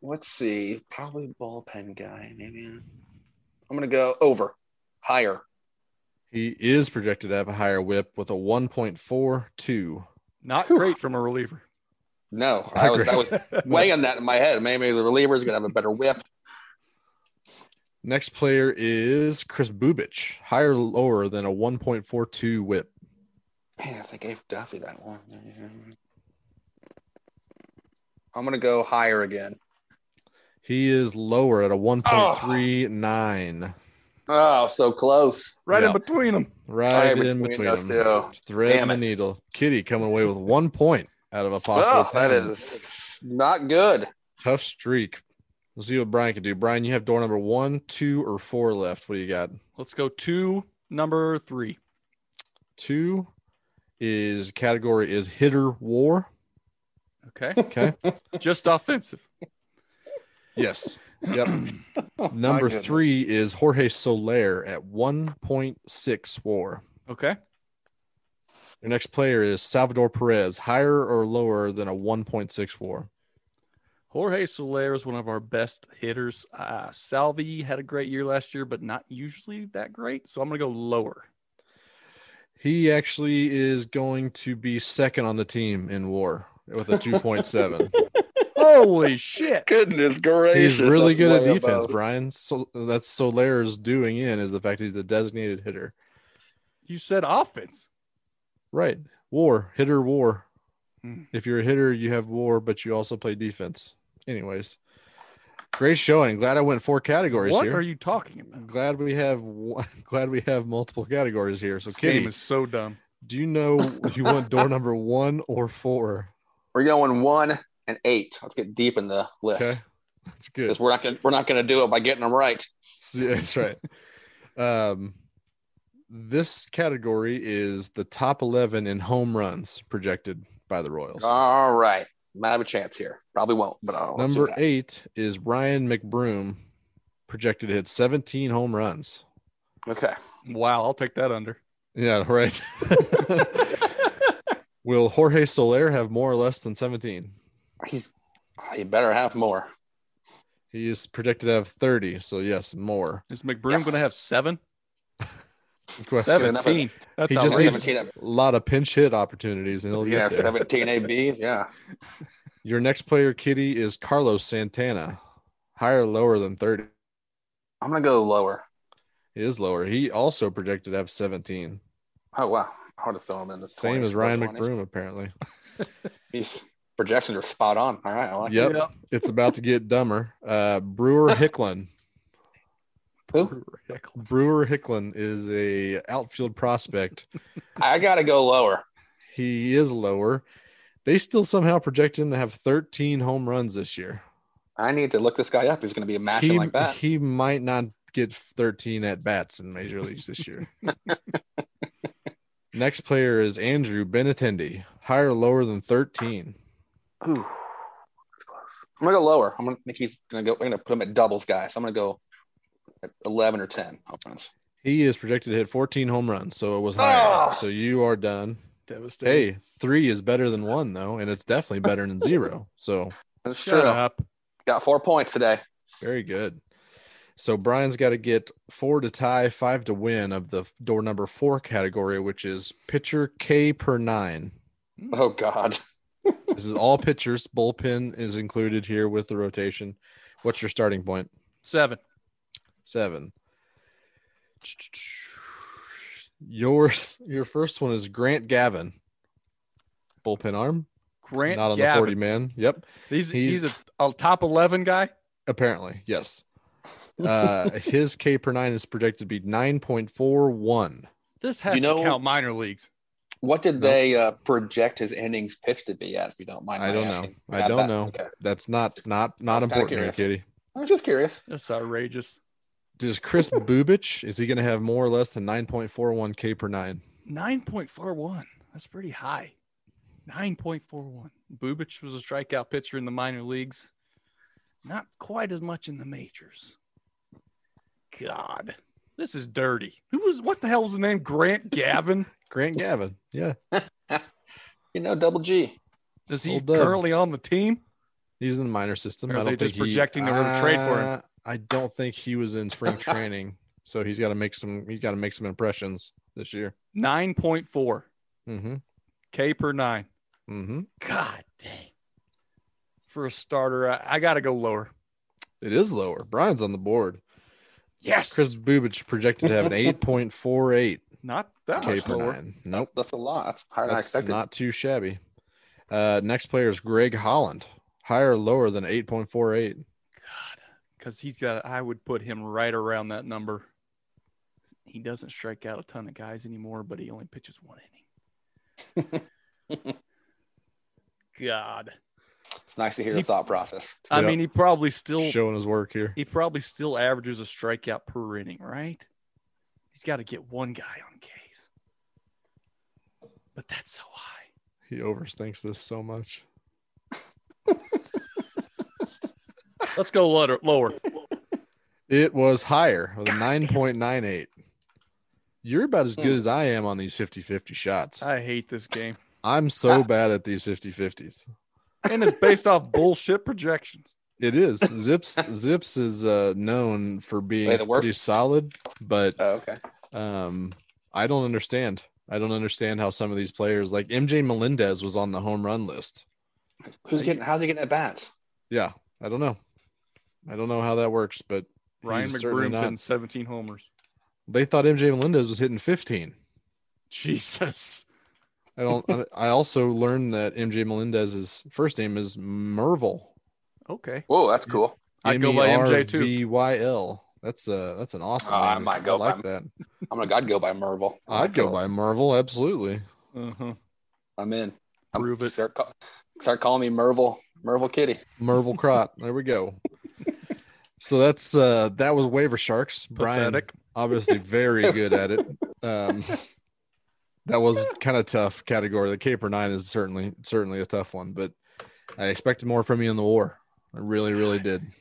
Let's see. Probably bullpen guy. Maybe. I'm gonna go over, higher. He is projected to have a higher whip with a 1.42. Not Whew. great from a reliever. No, I was I was weighing that in my head. Maybe the reliever is gonna have a better whip. Next player is Kris Bubic, higher or lower than a 1.42 whip. Man, if they gave Duffy that one. I'm gonna go higher again. He is lower at a 1.39. Oh, Oh, so close. Right Yeah. in between them. Right Right in between between those them. two. Thread Damn the needle. Kitty coming away with one point out of a possible Oh, that 10. is not good. tough streak. Let's see what Brian can do. Brian, you have door number one, two, or four left. What do you got? Let's go to number three. Two is category is hitter war. Okay. Okay. Just offensive. yes. Yep. Number three is Jorge Soler at 1.6 war. Okay. Your next player is Salvador Perez, higher or lower than a 1.6 war. Jorge Soler is one of our best hitters. Uh, Salvi had a great year last year, but not usually that great. So I'm going to go lower. He actually is going to be second on the team in war with a 2.7. Holy shit. Goodness gracious. he's really that's good at defense, above. Brian. So that's Soler's doing in is the fact he's a designated hitter. You said offense. Right. War, hitter war. Hmm. If you're a hitter, you have war, but you also play defense. Anyways, great showing. Glad I went four categories What here. are you talking about? glad we have one, glad we have multiple categories here. So This Kitty, game is so dumb. do you know if you want door number one or four? We're going one and eight. Let's get deep in the list. Okay. That's good. Because we're not gonna we're not gonna do it by getting them right. Yeah, that's right. Um, this category is the top 11 in home runs projected by the Royals. All right. Might have a chance here. Probably won't, but I'll let's see Number eight is Ryan McBroom, projected to hit 17 home runs. Okay. Wow. I'll take that under. Yeah, right. Will Jorge Soler have more or less than 17? He's he better have more. He is projected to have 30. So, yes, more. Is McBroom Yes. going to have seven? Question. Seventeen. That's He just outrageous. needs 17 a lot of pinch hit opportunities, and he'll You get 17 ABs. Yeah. Your next player, Kitty, is Carlos Santana. Higher or lower than 30? I'm gonna go lower. He is lower. He also projected to have 17. Oh wow. I would have thrown him in the Same 20s, as Ryan low 20s. McBroom, apparently. These projections are spot on. All right. I like Yep. it. Yeah. It's about to get dumber. Uh, Brewer Hicklen. Who? Brewer Hicklen is a outfield prospect. I gotta go lower. He is lower. They still somehow project him to have 13 home runs this year. I need to look this guy up. He's gonna be a mashing He, like that. he might not get 13 at bats in major leagues this year. Next player is Andrew Benintendi. Higher or lower than 13? Ooh, that's close. I'm gonna go lower. I'm gonna think he's gonna go. We're gonna put him at doubles, guys. I'm gonna go at 11 or 10 home runs. He is projected to hit 14 home runs, so it was higher. Oh! So you are done. Devastating. Hey, three is better than one though, and it's definitely better than zero. So That's Shut true. up. Got four points today. very good. So Brian's got to get four to tie, five to win of the door number four category, which is pitcher K per nine. Oh God. This is all pitchers. Bullpen is included here with the rotation. What's your starting point? Seven. Seven. Yours, your first one is Grant Gavin. Bullpen arm, Grant not on Gavin. the 40 man. Yep. He's, He's- he's, a, a top 11 guy. Apparently, yes. Uh, his K per nine is projected to be 9.41. This has You know- to count minor leagues. What did Nope. they uh, project his innings pitch to be at? If you don't mind, I don't know. I don't that? know. Okay. That's not not not I was kinda important here. Kitty. I was just curious. That's outrageous. Does Kris Bubic is he going to have more or less than 9.41 K per nine? 9.41. That's pretty high. 9.41. Bubic was a strikeout pitcher in the minor leagues. Not quite as much in the majors. God, this is dirty. Who was what the hell was the name? Grant Gavin? Grant Gavin. Yeah. You know, double G. Is he Old Dub. currently on the team? He's in the minor system. Or I are don't they think just projecting they're gonna trade for him? I don't think he was in spring training, so he's got to make some. He's got to make some impressions this year. 9.4 Mm-hmm. K per nine. Mm-hmm. God dang. For a starter, I, I got to go lower. It is lower. Brian's on the board. Yes. Kris Bubic projected to have an eight point four eight Not that K much per lower. nine. Nope, That's a lot. That's higher than I expected. not too shabby. Uh, next player is Greg Holland. Higher or lower than eight point four eight. God, because he's got. I would put him right around that number. He doesn't strike out a ton of guys anymore, but he only pitches one inning. God, it's nice to hear He- the thought process. I Yep. mean, he probably still Showing his work here. he probably still averages a strikeout per inning, right? He's got to get one guy on K's, but that's so high. He overthinks this so much. Let's go lower. Lower. It was higher with a 9.98. You're about as good Hmm. as I am on these 50 50 shots. I hate this game, I'm so bad at these 50 50s. And it's based off bullshit projections. It is. ZiPS ZiPS is uh, known for being Wait, the worst? pretty solid, but Oh, okay. um, I don't understand. I don't understand how some of these players, like MJ Melendez, was on the home run list. Who's getting? How's he getting at bats? Yeah, I don't know. I don't know how that works, but Ryan he's McBroom's not. hitting 17 homers. They thought MJ Melendez was hitting 15. Jesus. I don't. I- I also learned that MJ Melendez's first name is Mervyl. Okay. Whoa, that's cool. I'd go by MJ too. M-E-R-V-Y-L. That's a that's an awesome. Oh, I might go like by- that. I'm gonna. I'd go by Mervyl. I'd go by Mervyl. Absolutely. Uh-huh. I'm in. I'm- Prove it. Start, start calling me Mervyl. Mervyl Kitty. Mervyl Crot. There we go. So that's uh that was waiver sharks. Brian Pathetic. obviously very good at it. Um that was kind of tough category. The K per nine is certainly certainly a tough one, but I expected more from you in the war. I really, really did.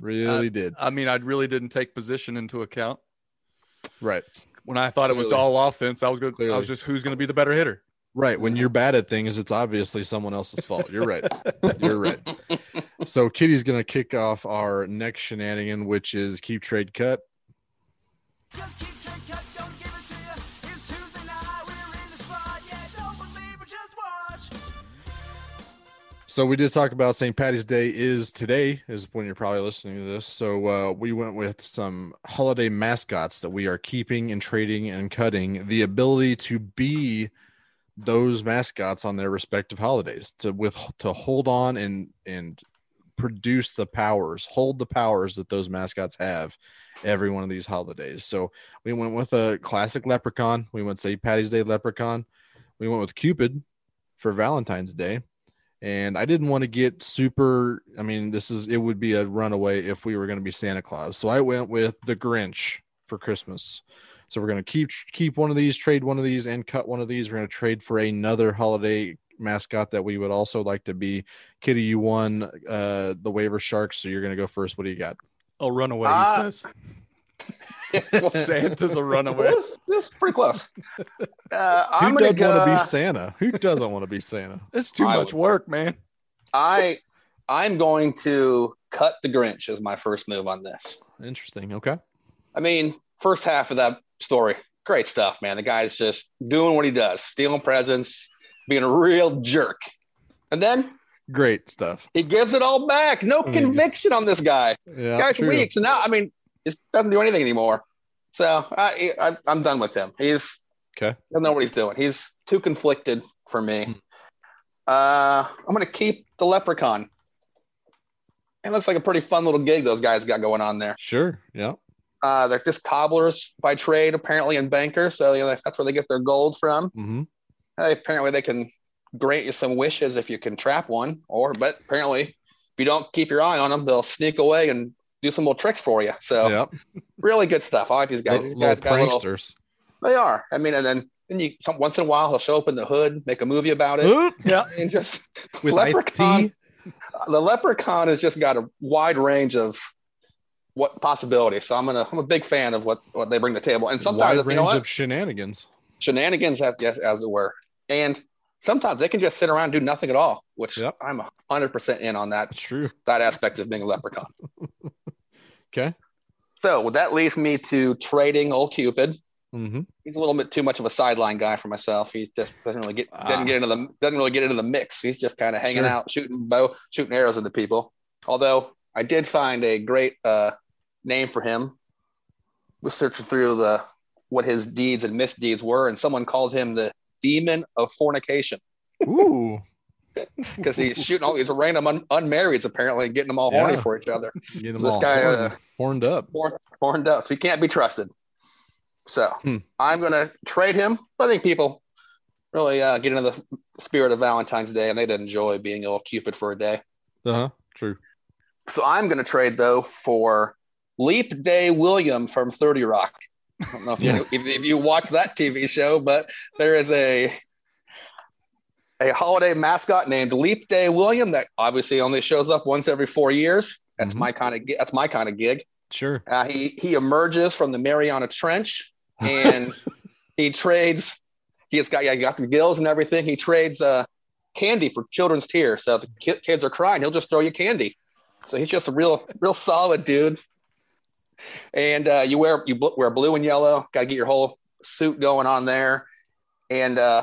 Really did. I mean, I really didn't take position into account. Right. When I thought it was all offense, I was good. I was just who's going to be the better hitter. Right. When you're bad at things, it's obviously someone else's fault. You're right. You're right. So Kitty's gonna kick off our next shenanigan, which is keep trade cut. So we did talk about St. Patty's Day is today, is when you're probably listening to this. So uh, we went with some holiday mascots that we are keeping and trading and cutting the ability to be those mascots on their respective holidays to with to hold on and and produce the powers, hold the powers that those mascots have every one of these holidays. So we went with a classic leprechaun. We went St. Patty's Day leprechaun. We went with Cupid for Valentine's Day. And I didn't want to get super. I mean, this is it would be a runaway if we were going to be Santa Claus. So I went with the Grinch for Christmas. So we're going to keep keep one of these, trade one of these, and cut one of these. We're going to trade for another holiday mascot that we would also like to be. Kitty, you won uh, the waiver sharks, so you're going to go first. What do you got? Oh, runaway, Ah. he says. Santa's a runaway. It was, pretty close. Uh, Who I'm gonna doesn't go. want to be Santa? Who doesn't want to be Santa? It's too I much would- work, man. I I'm going to cut the Grinch as my first move on this. Interesting. Okay. I mean, first half of that story, great stuff, man. The guy's just doing what he does, stealing presents, being a real jerk. And then Great stuff. he gives it all back. No Mm. conviction on this guy. Yeah. guy's true. weak. So now, I mean, just doesn't do anything anymore. So I, I I'm done with him. He's Okay. doesn't know what he's doing. He's too conflicted for me. Hmm. Uh, I'm gonna keep the leprechaun. It looks like a pretty fun little gig those guys got going on there. Sure. Yeah. Uh, they're just cobblers by trade, apparently, and bankers. So you know that's where they get their gold from. Mm-hmm. Uh, apparently, they can grant you some wishes if you can trap one. Or, but apparently, if you don't keep your eye on them, they'll sneak away and do some little tricks for you. So Yep. really good stuff. I like these guys. These Little, guys got a little. pranksters. They are. I mean, and then then you some once in a while he'll show up in the hood, make a movie about it, Oop, yeah. and just With leprechaun. IT? Uh, the leprechaun has just got a wide range of what possibilities. So I'm gonna I'm a big fan of what what they bring to the table. And sometimes Wide if, you range know what of shenanigans. shenanigans as yes as it were, and sometimes they can just sit around and do nothing at all, which Yep. I'm hundred percent in on that That's true. that aspect of being a leprechaun. Okay. So well, that leads me to trading old Cupid. Mm-hmm. He's a little bit too much of a sideline guy for myself. He just doesn't really get Ah. doesn't get into the doesn't really get into the mix. He's just kind of hanging Sure. out, shooting bow, shooting arrows into people. Although I did find a great uh, name for him. Was searching through the what his deeds and misdeeds were, and someone called him the demon of fornication Ooh. because he's shooting all these random un- unmarrieds apparently, and getting them all horny for each other. Them This guy, horned, uh, horned up. horn, horned up, so he can't be trusted. So Hmm. I'm gonna trade him. I think people really uh, get into the spirit of Valentine's Day, and they'd enjoy being a little Cupid for a day. Uh huh. True. So I'm gonna trade though for Leap Day William from Thirty Rock. I don't know if you if, if you watch that TV show, but there is a a holiday mascot named Leap Day William that obviously only shows up once every four years. That's Mhm. my kind of that's my kind of gig. Sure. Uh, he he emerges from the Mariana Trench and he trades. He's got yeah, he got the gills and everything. He trades uh, candy for children's tears. So if the kids are crying, he'll just throw you candy. So he's just a real real solid dude. And uh, you wear you bl- wear blue and yellow. Got to get your whole suit going on there. And uh,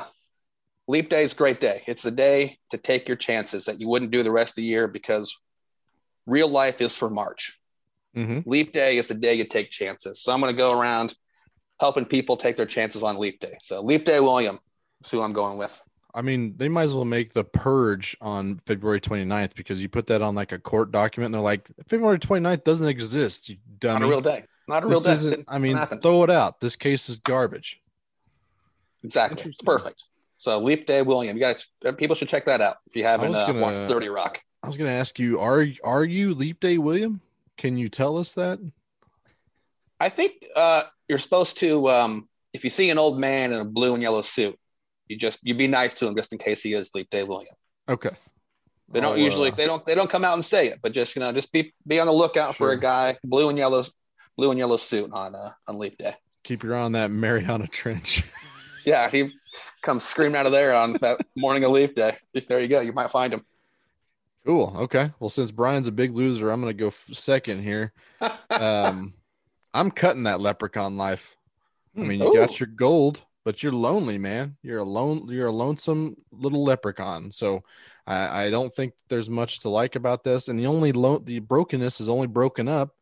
Leap Day is a great day. It's a day to take your chances that you wouldn't do the rest of the year because real life is for March. Mm-hmm. Leap Day is the day you take chances. So I'm going to go around helping people take their chances on Leap Day. So Leap Day William is who I'm going with. I mean, they might as well make the purge on February 29th because you put that on like a court document and they're like, February 29th doesn't exist, you dummy. Not a real day. Not a real this day. I mean, throw it out. This case is garbage. exactly. Perfect. So Leap Day William, you guys, people should check that out if you haven't uh, gonna- watched Dirty Rock. I was going to ask you, are are you Leap Day William? Can you tell us that? I think uh, you're supposed to, um, if you see an old man in a blue and yellow suit, you just you be nice to him just in case he is Leap Day William. Okay. They don't I'll, usually uh, they don't they don't come out and say it, but just you know just be be on the lookout for a guy blue and yellow blue and yellow suit on uh, on Leap Day. keep your eye on that Mariana Trench. Yeah, he comes screaming out of there on that morning of leap day. There you go. You might find him. cool. Okay. Well, since Brian's a big loser, I'm going to go second here. Um, I'm cutting that leprechaun life. I mean, you Ooh. got your gold, but you're lonely, man. You're alone. You're a lonesome little leprechaun. So I, I don't think there's much to like about this. And the only lo- the brokenness is only broken up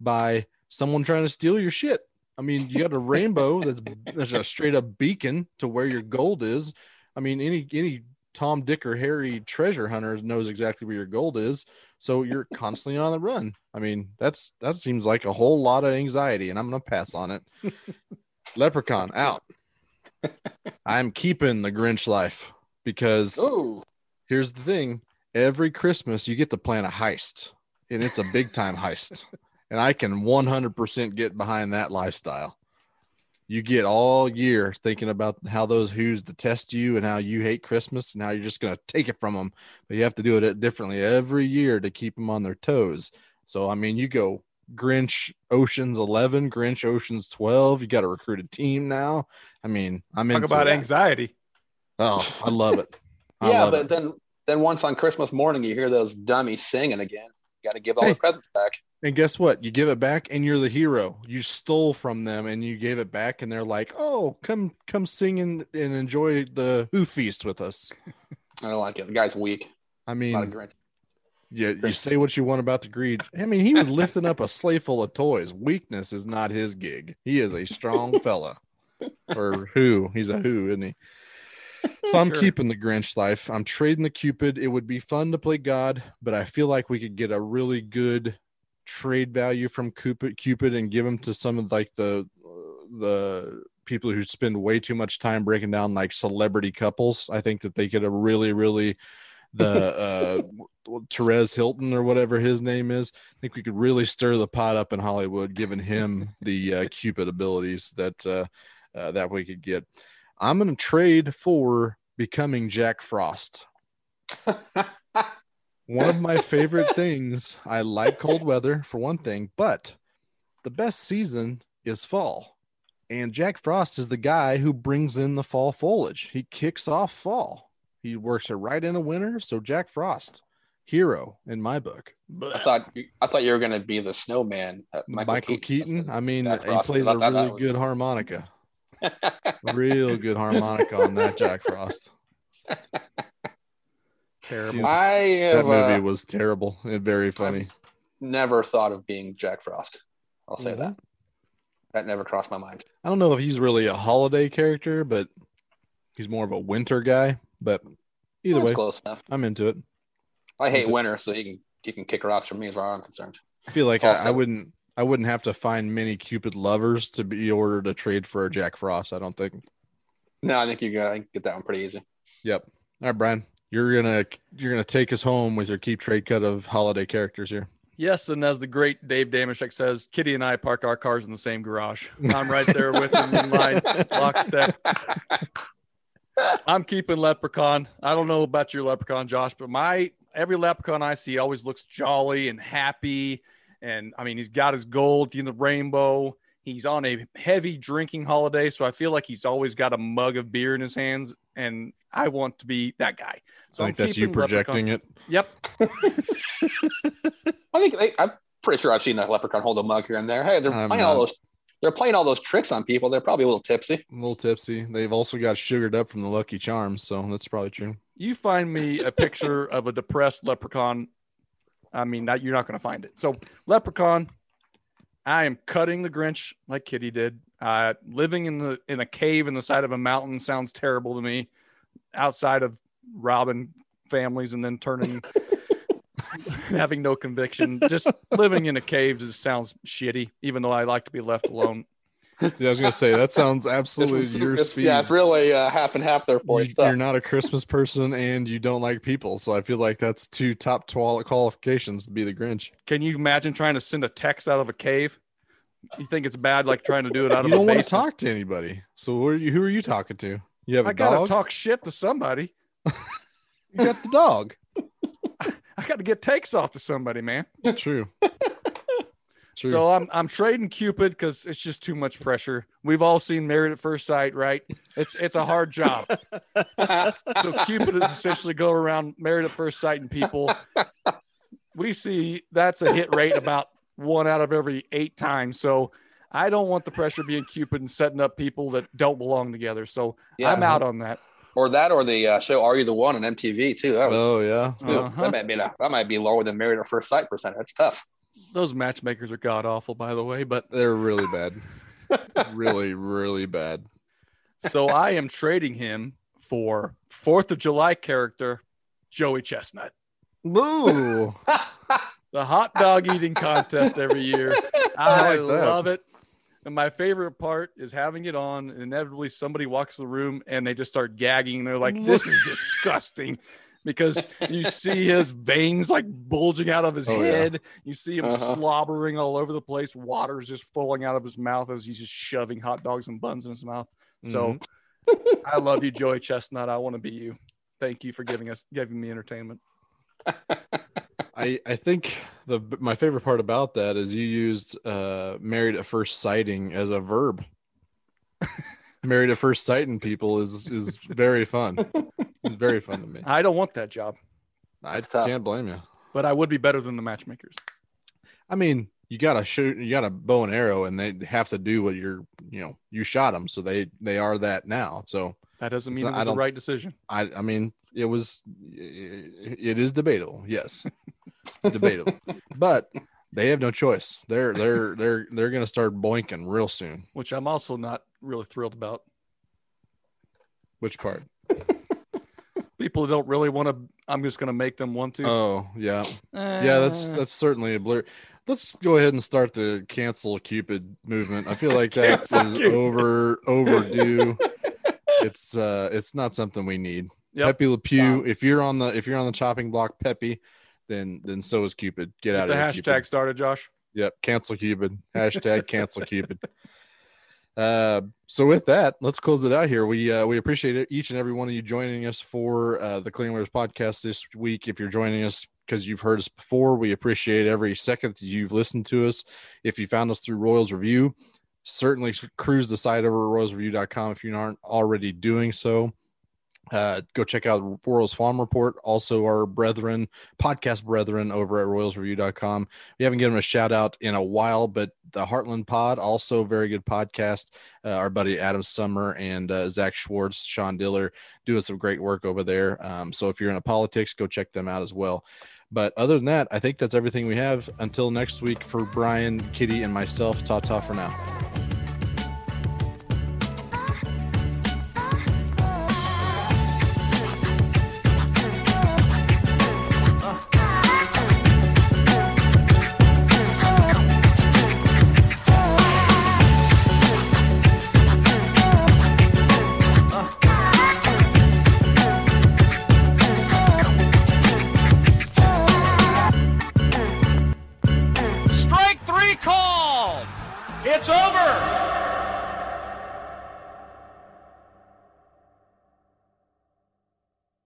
by someone trying to steal your shit. I mean, you got a rainbow that's there's a straight up beacon to where your gold is. I mean, any any Tom, Dick, or Harry treasure hunter knows exactly where your gold is. So you're constantly on the run. I mean, that's that seems like a whole lot of anxiety, and I'm gonna pass on it. Leprechaun out. I'm keeping the Grinch life because Ooh, here's the thing: every Christmas you get to plan a heist, and it's a big time heist, and I can 100% get behind that lifestyle. You get all year thinking about how those who's detest you and how you hate Christmas and how you're just gonna take it from them, but you have to do it differently every year to keep them on their toes. So I mean, you go Grinch Oceans 11, Grinch Oceans 12. You got a recruited team now. I mean, I'm Talk about it. anxiety. Oh, I love it. I yeah, love but it. then then once on Christmas morning you hear those dummies singing again. You got to give all Hey. the presents back. And guess what? You give it back, and you're the hero. You stole from them, and you gave it back, and they're like, "Oh, come, come sing and, and enjoy the Who feast with us." I don't like it. The guy's weak. I A lot of mean, Grinch. you, say what you want about the greed. I mean, he was lifting up a sleigh full of toys. Weakness is not his gig. He is a strong fella. Or who? He's a who, isn't he? So I'm Sure. keeping the Grinch life. I'm trading the Cupid. It would be fun to play God, but I feel like we could get a really good trade value from Cupid, Cupid and give him to some of like the the people who spend way too much time breaking down like celebrity couples. I think that they could have really, really the uh Therese Hilton or whatever his name is. I think we could really stir the pot up in Hollywood, giving him the uh, Cupid abilities that uh, uh, that we could get. I'm going to trade for becoming Jack Frost. One of my favorite things. I like cold weather for one thing, but the best season is fall. And Jack Frost is the guy who brings in the fall foliage. He kicks off fall. He works it right in a winter. So Jack Frost, hero in my book. I thought you, I thought you were going to be the snowman. uh, Michael, Keaton. I mean, Jack he Frost. Plays a really was- good harmonica. Real good harmonica on that Jack Frost. Terrible. I That have movie uh, was terrible and very funny. never thought of being Jack Frost. I'll say Mhm. that. That never crossed my mind. I don't know if he's really a holiday character, but he's more of a winter guy. But either That's way, close enough. I'm into it. I hate Okay. winter, so you can you can kick rocks from me as far as I'm concerned. I feel like I, I wouldn't I wouldn't have to find many Cupid lovers to be ordered to trade for a Jack Frost. I don't think. No, I think you got get that one pretty easy. Yep. All right, Brian, you're gonna you're gonna take us home with your keep trade cut of holiday characters here. Yes, and as the great Dave Damashek says, Kitty and I park our cars in the same garage. I'm right there with him in line, lockstep. I'm keeping Leprechaun. I don't know about your Leprechaun, Josh, but my every Leprechaun I see always looks jolly and happy. And I mean, he's got his gold in the rainbow. He's on a heavy drinking holiday, so I feel like he's always got a mug of beer in his hands, and I want to be that guy. So I I'm think that's you keeping Leprechaun. projecting it. Yep, I think they, I'm pretty sure I've seen a leprechaun hold a mug here and there. Hey, they're I'm playing all those. They're playing all those tricks on people. They're probably a little tipsy. A little tipsy. They've also got sugared up from the Lucky Charms, so that's probably true. you find me a picture of a depressed leprechaun. I mean, that you're not going to find it. So, leprechaun, I am cutting the Grinch like Kitty did. Uh, living in the in a cave in the side of a mountain sounds terrible to me. Outside of robbing families and then turning, having no conviction, just living in a cave just sounds shitty. Even though I like to be left alone. Yeah, I was gonna say that sounds absolutely It's- your it's- speed. Yeah, it's really uh, half and half there for you. You're not a Christmas person and you don't like people, so I feel like that's two top twelve qualifications to be the Grinch. Can you imagine trying to send a text out of a cave? You think it's bad, like trying to do it out You of a don't want to talk to anybody, so who are you? Who are you talking to? You have a I gotta dog. talk shit to somebody. You got the dog. I gotta get takes off to somebody, man. True. True. So I'm I'm trading Cupid because it's just too much pressure. We've all seen Married at First Sight, right? It's it's a hard job. So Cupid is essentially go around Married at First Sight and people. We see that's a hit rate about one out of every eight times. So I don't want the pressure being Cupid and setting up people that don't belong together. So Yeah. I'm out on that. Or that, or the uh, show "Are You the One" on MTV too. That was oh yeah. Ooh, Uh-huh. that might be that might be lower than Married at First Sight percentage. That's tough. Those matchmakers are god awful, by the way. But They're really bad. really, really bad. so I am trading him for Fourth of July character Joey Chestnut. Boo. The hot dog eating contest every year. I, like that. love it. And my favorite part is having it on. And inevitably, somebody walks the room and they just start gagging. They're like, "This is disgusting," because you see his veins like bulging out of his Oh, yeah. head. You see him Uh-huh. slobbering all over the place. Water is just falling out of his mouth as he's just shoving hot dogs and buns in his mouth. So, Mm-hmm. I love you, Joey Chestnut. I want to be you. Thank you for giving us giving me entertainment. I I think the my favorite part about that is you used uh married at first sighting as a verb. married at first sighting people is is very fun. It's very fun to me. I don't want that job, I That's tough. can't blame you. but I would be better than the matchmakers. I mean, you gotta shoot, you got a bow and arrow, and they have to do what you're, you know, you shot them, so they they are that now. So That doesn't mean So it I was the right decision. I I mean, it was, it is debatable, yes, debatable, but they have no choice. They're they're they're they're gonna start boinking real soon. which I'm also not really thrilled about. Which part? People don't really want to. I'm just going to make them want to. Oh yeah, yeah. That's Eh, that's certainly a blur. Let's go ahead and start the cancel Cupid movement. I feel like that is Cupid. over overdue. it's uh it's not something we need. Yep. Pepe Le Pew. If you're on the if you're on the chopping block, Pepe, then then so is Cupid. Get, get out the of here. hashtag Cupid. started, Josh. Yep. Cancel Cupid. Hashtag cancel Cupid. Uh, so with that, let's close it out here. We uh, we appreciate it, each and every one of you joining us for uh, the Clean podcast this week. If you're joining us because you've heard us before, we appreciate every second that you've listened to us. If you found us through Royals Review, certainly cruise the site over at royalsreview.com if you aren't already doing so. Uh, go check out Royals Farm Report, also our brethren, podcast brethren over at royalsreview.com. We haven't given them a shout out in a while, but the Heartland Pod, also very good podcast. Uh, our buddy Adam Summer and uh, Zach Schwartz, Sean Diller doing some great work over there. Um, so if you're into politics, go check them out as well. But other than that, I think that's everything we have. Until next week, for Brian, Kitty, and myself, ta ta for now.